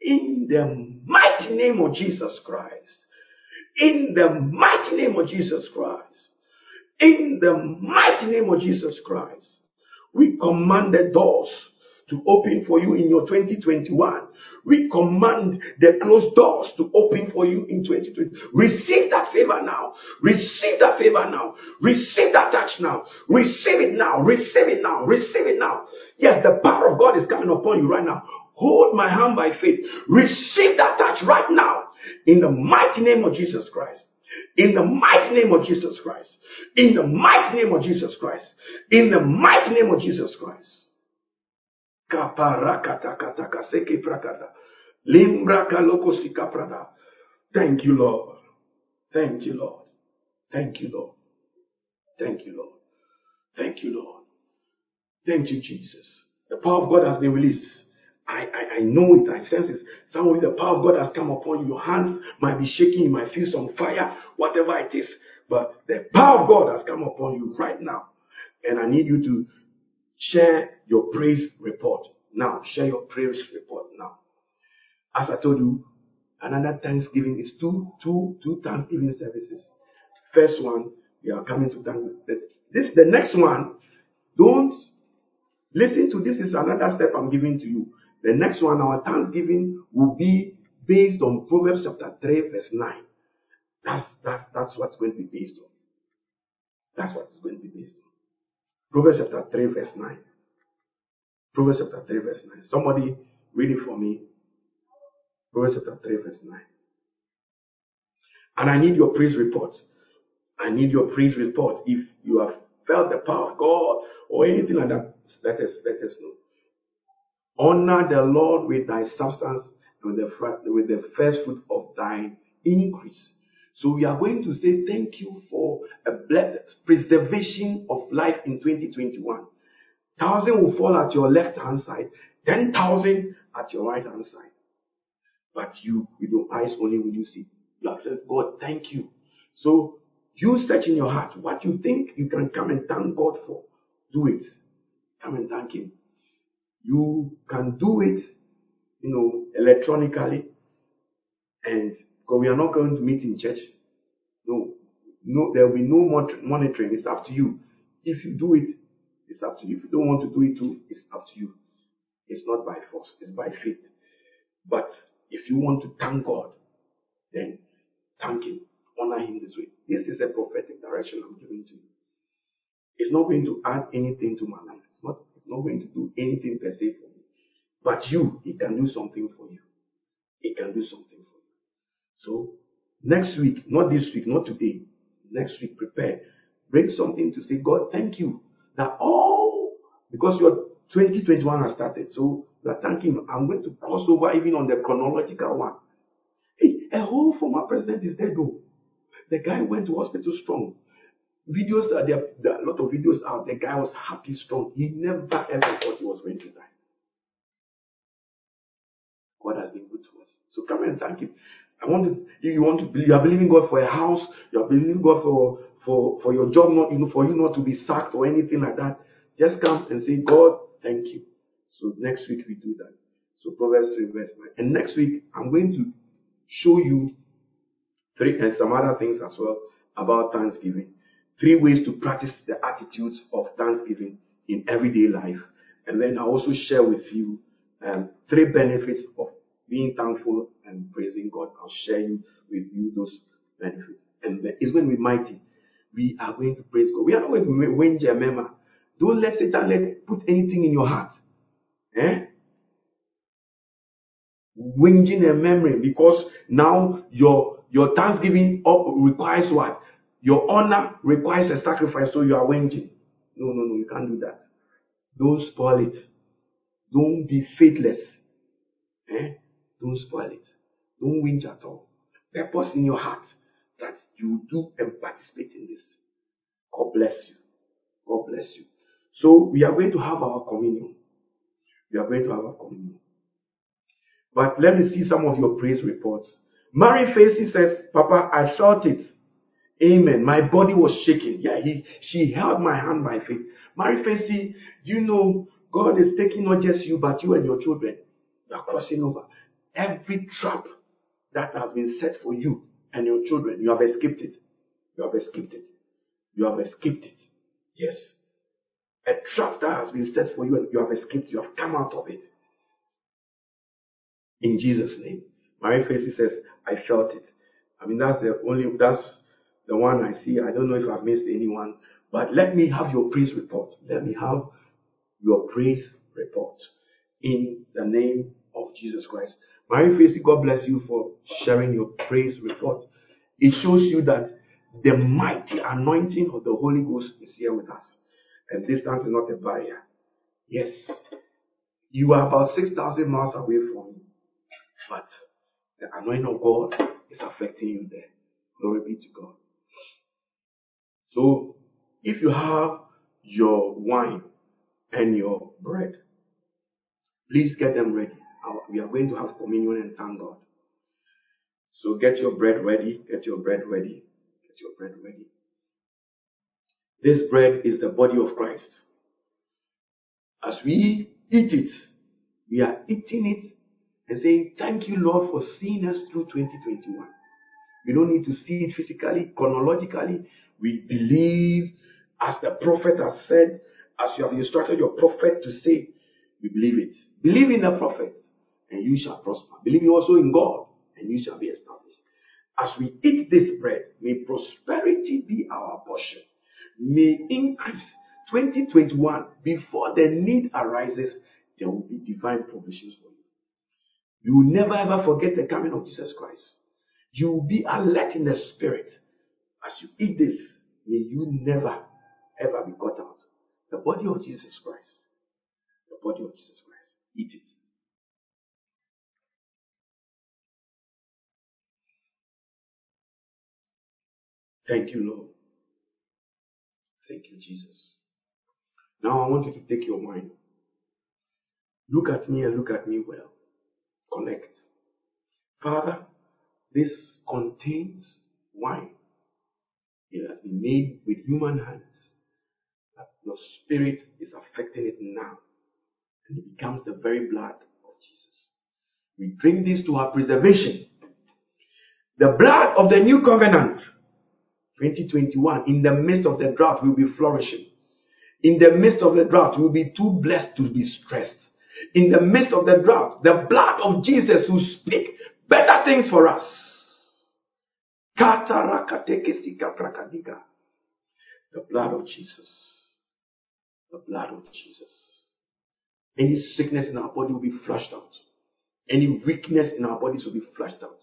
In the mighty name of Jesus Christ. In the mighty name of Jesus Christ. In the mighty name of Jesus Christ. We command the doors to open for you in your 2021. We command the closed doors to open for you in 2020. Receive that favor now. Receive that favor now. Receive that touch now. Receive it now. Receive it now. Receive it now. Yes, the power of God is coming upon you right now. Hold my hand by faith. Receive that touch right now. In the mighty name of Jesus Christ. In the mighty name of Jesus Christ. In the mighty name of Jesus Christ. In the mighty name of Jesus Christ. Thank you, Lord. Thank you, Lord. Thank you, Lord. Thank you, Lord. Thank you, Lord. Thank you, Jesus. The power of God has been released. I, I, I know it. I sense it. Some of you, the power of God has come upon you. Your hands might be shaking. You might feel some fire, whatever it is. But the power of God has come upon you right now. And I need you to share your praise report now. Share your praise report now. As I told you, another Thanksgiving is two, two, two Thanksgiving services. First one, we are coming to Thanksgiving. This, the next one, don't listen to this is another step I'm giving to you. The next one, our Thanksgiving will be based on Proverbs chapter 3, verse 9. That's, that's, that's what's going to be based on. That's what it's going to be based on. Proverbs chapter 3, verse 9. Proverbs chapter 3, verse 9. Somebody read it for me. Proverbs chapter 3, verse 9. And I need your praise report. I need your praise report. If you have felt the power of God or anything like that, let us let us know. Honor the Lord with thy substance and with the, with the first fruit of thine increase. So we are going to say thank you for a blessed preservation of life in 2021. Thousand will fall at your left hand side, ten thousand at your right hand side. But you, with your eyes only, will you see. Have said, God, thank you. So you search in your heart what you think you can come and thank God for. Do it. Come and thank Him. You can do it, you know, electronically. And because we are not going to meet in church. No, no, there will be no monitoring. It's up to you. If you do it, it's up to you. If you don't want to do it too, it's up to you. It's not by force, it's by faith. But if you want to thank God, then thank Him. Honor Him this way. This is a prophetic direction I'm giving to you. It's not going to add anything to my life. It's not, it's not going to do anything per se for me. But you, it can do something for you. It can do something for you. So, next week, not this week, not today, next week, prepare. Bring something to say, God, thank you that all, because your 2021 has started, so we are thanking I'm going to cross over even on the chronological one. Hey, a whole former president is dead though. The guy went to hospital strong. Videos, uh, there, there are a lot of videos out. The guy was happy, strong. He never ever thought he was going to die. God has been good to us. So come and thank Him. I want to, if you want to believe, you are believing God for a house, you are believing God for, for, for your job, not, you know, for you not to be sacked or anything like that. Just come and say, God, thank you. So next week we do that. So Proverbs 3 verse 9. And next week I'm going to show you three and some other things as well about Thanksgiving. Three ways to practice the attitudes of Thanksgiving in everyday life. And then I also share with you um, three benefits of being thankful and praising God. I'll share with you those benefits. And it's when we're mighty, we are going to praise God. We are not going to win Jemima. Don't let Satan let put anything in your heart. Eh? Whinging a memory because now your your thanksgiving requires what? Your honor requires a sacrifice, so you are whinging. No, no, no, you can't do that. Don't spoil it. Don't be faithless. Eh? Don't spoil it. Don't whinge at all. Purpose in your heart that you do and participate in this. God bless you. God bless you. So we are going to have our communion. We are going to have our communion. But let me see some of your praise reports. Mary Facey says, Papa, I felt it. Amen. My body was shaking. Yeah, he, she held my hand by faith. Mary Facey, you know God is taking not just you, but you and your children. You are crossing over. Every trap that has been set for you and your children, you have escaped it. You have escaped it. You have escaped it. Yes. A trap that has been set for you and you have escaped. You have come out of it. In Jesus' name. Mary Facey says, I felt it. I mean, that's the only, that's the one I see. I don't know if I've missed anyone, but let me have your praise report. Let me have your praise report in the name of Jesus Christ. Mary Facey, God bless you for sharing your praise report. It shows you that the mighty anointing of the Holy Ghost is here with us. And distance is not a barrier. Yes. You are about 6,000 miles away from me. But the anointing of God is affecting you there. Glory be to God. So, if you have your wine and your bread, please get them ready. We are going to have communion and thank God. So get your bread ready, get your bread ready, get your bread ready. This bread is the body of Christ. As we eat it, we are eating it and saying, Thank you, Lord, for seeing us through 2021. We don't need to see it physically, chronologically. We believe, as the prophet has said, as you have instructed your prophet to say, we believe it. Believe in the prophet, and you shall prosper. Believe also in God, and you shall be established. As we eat this bread, may prosperity be our portion. May increase 2021 before the need arises, there will be divine provisions for you. You will never ever forget the coming of Jesus Christ. You will be alert in the spirit. As you eat this, may you never ever be caught out. The body of Jesus Christ. The body of Jesus Christ. Eat it. Thank you, Lord. Thank you, Jesus. Now I want you to take your mind. Look at me and look at me well. Connect. Father, this contains wine. It has been made with human hands. But your spirit is affecting it now. And it becomes the very blood of Jesus. We drink this to our preservation. The blood of the new covenant, 2021, in the midst of the drought, will be flourishing. In the midst of the drought, we'll be too blessed to be stressed. In the midst of the drought, the blood of Jesus will speak better things for us. The blood of Jesus. The blood of Jesus. Any sickness in our body will be flushed out. Any weakness in our bodies will be flushed out.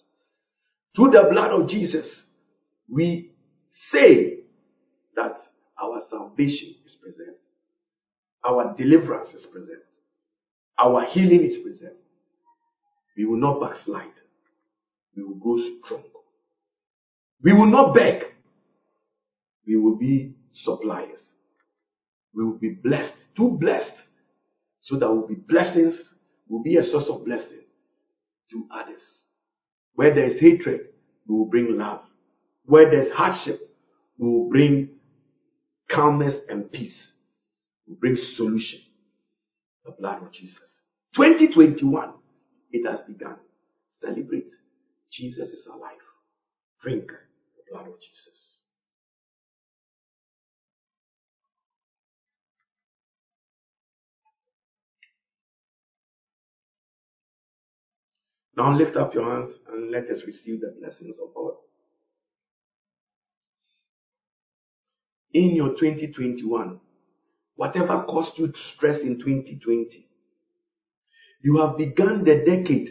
Through the blood of Jesus, we say that our salvation is preserved. Our deliverance is preserved. Our healing is preserved. We will not backslide. We will grow strong. We will not beg. We will be suppliers. We will be blessed, too blessed, so that we'll be blessings, will be a source of blessing to others. Where there is hatred, we will bring love. Where there's hardship, we will bring calmness and peace. We will bring solution. The blood of Jesus. 2021, it has begun. Celebrate. Jesus is alive. Drink blood of Jesus. Now lift up your hands and let us receive the blessings of God. In your 2021, whatever caused you stress in 2020, you have begun the decade.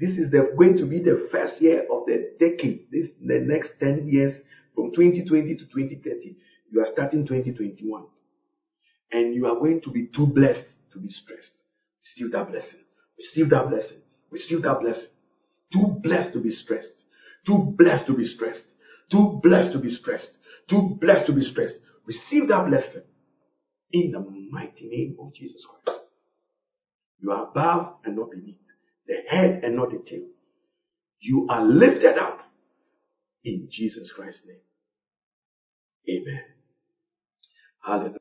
This is the, going to be the first year of the decade. This the next 10 years from 2020 to 2030. You are starting 2021. And you are going to be too blessed to be stressed. Receive that blessing. Receive that blessing. Receive that blessing. Too blessed to be stressed. Too blessed to be stressed. Too blessed to be stressed. Too blessed to be stressed. Receive that blessing in the mighty name of Jesus Christ. You are above and not beneath, the head and not the tail. You are lifted up in Jesus Christ's name. Amen. Hallelujah.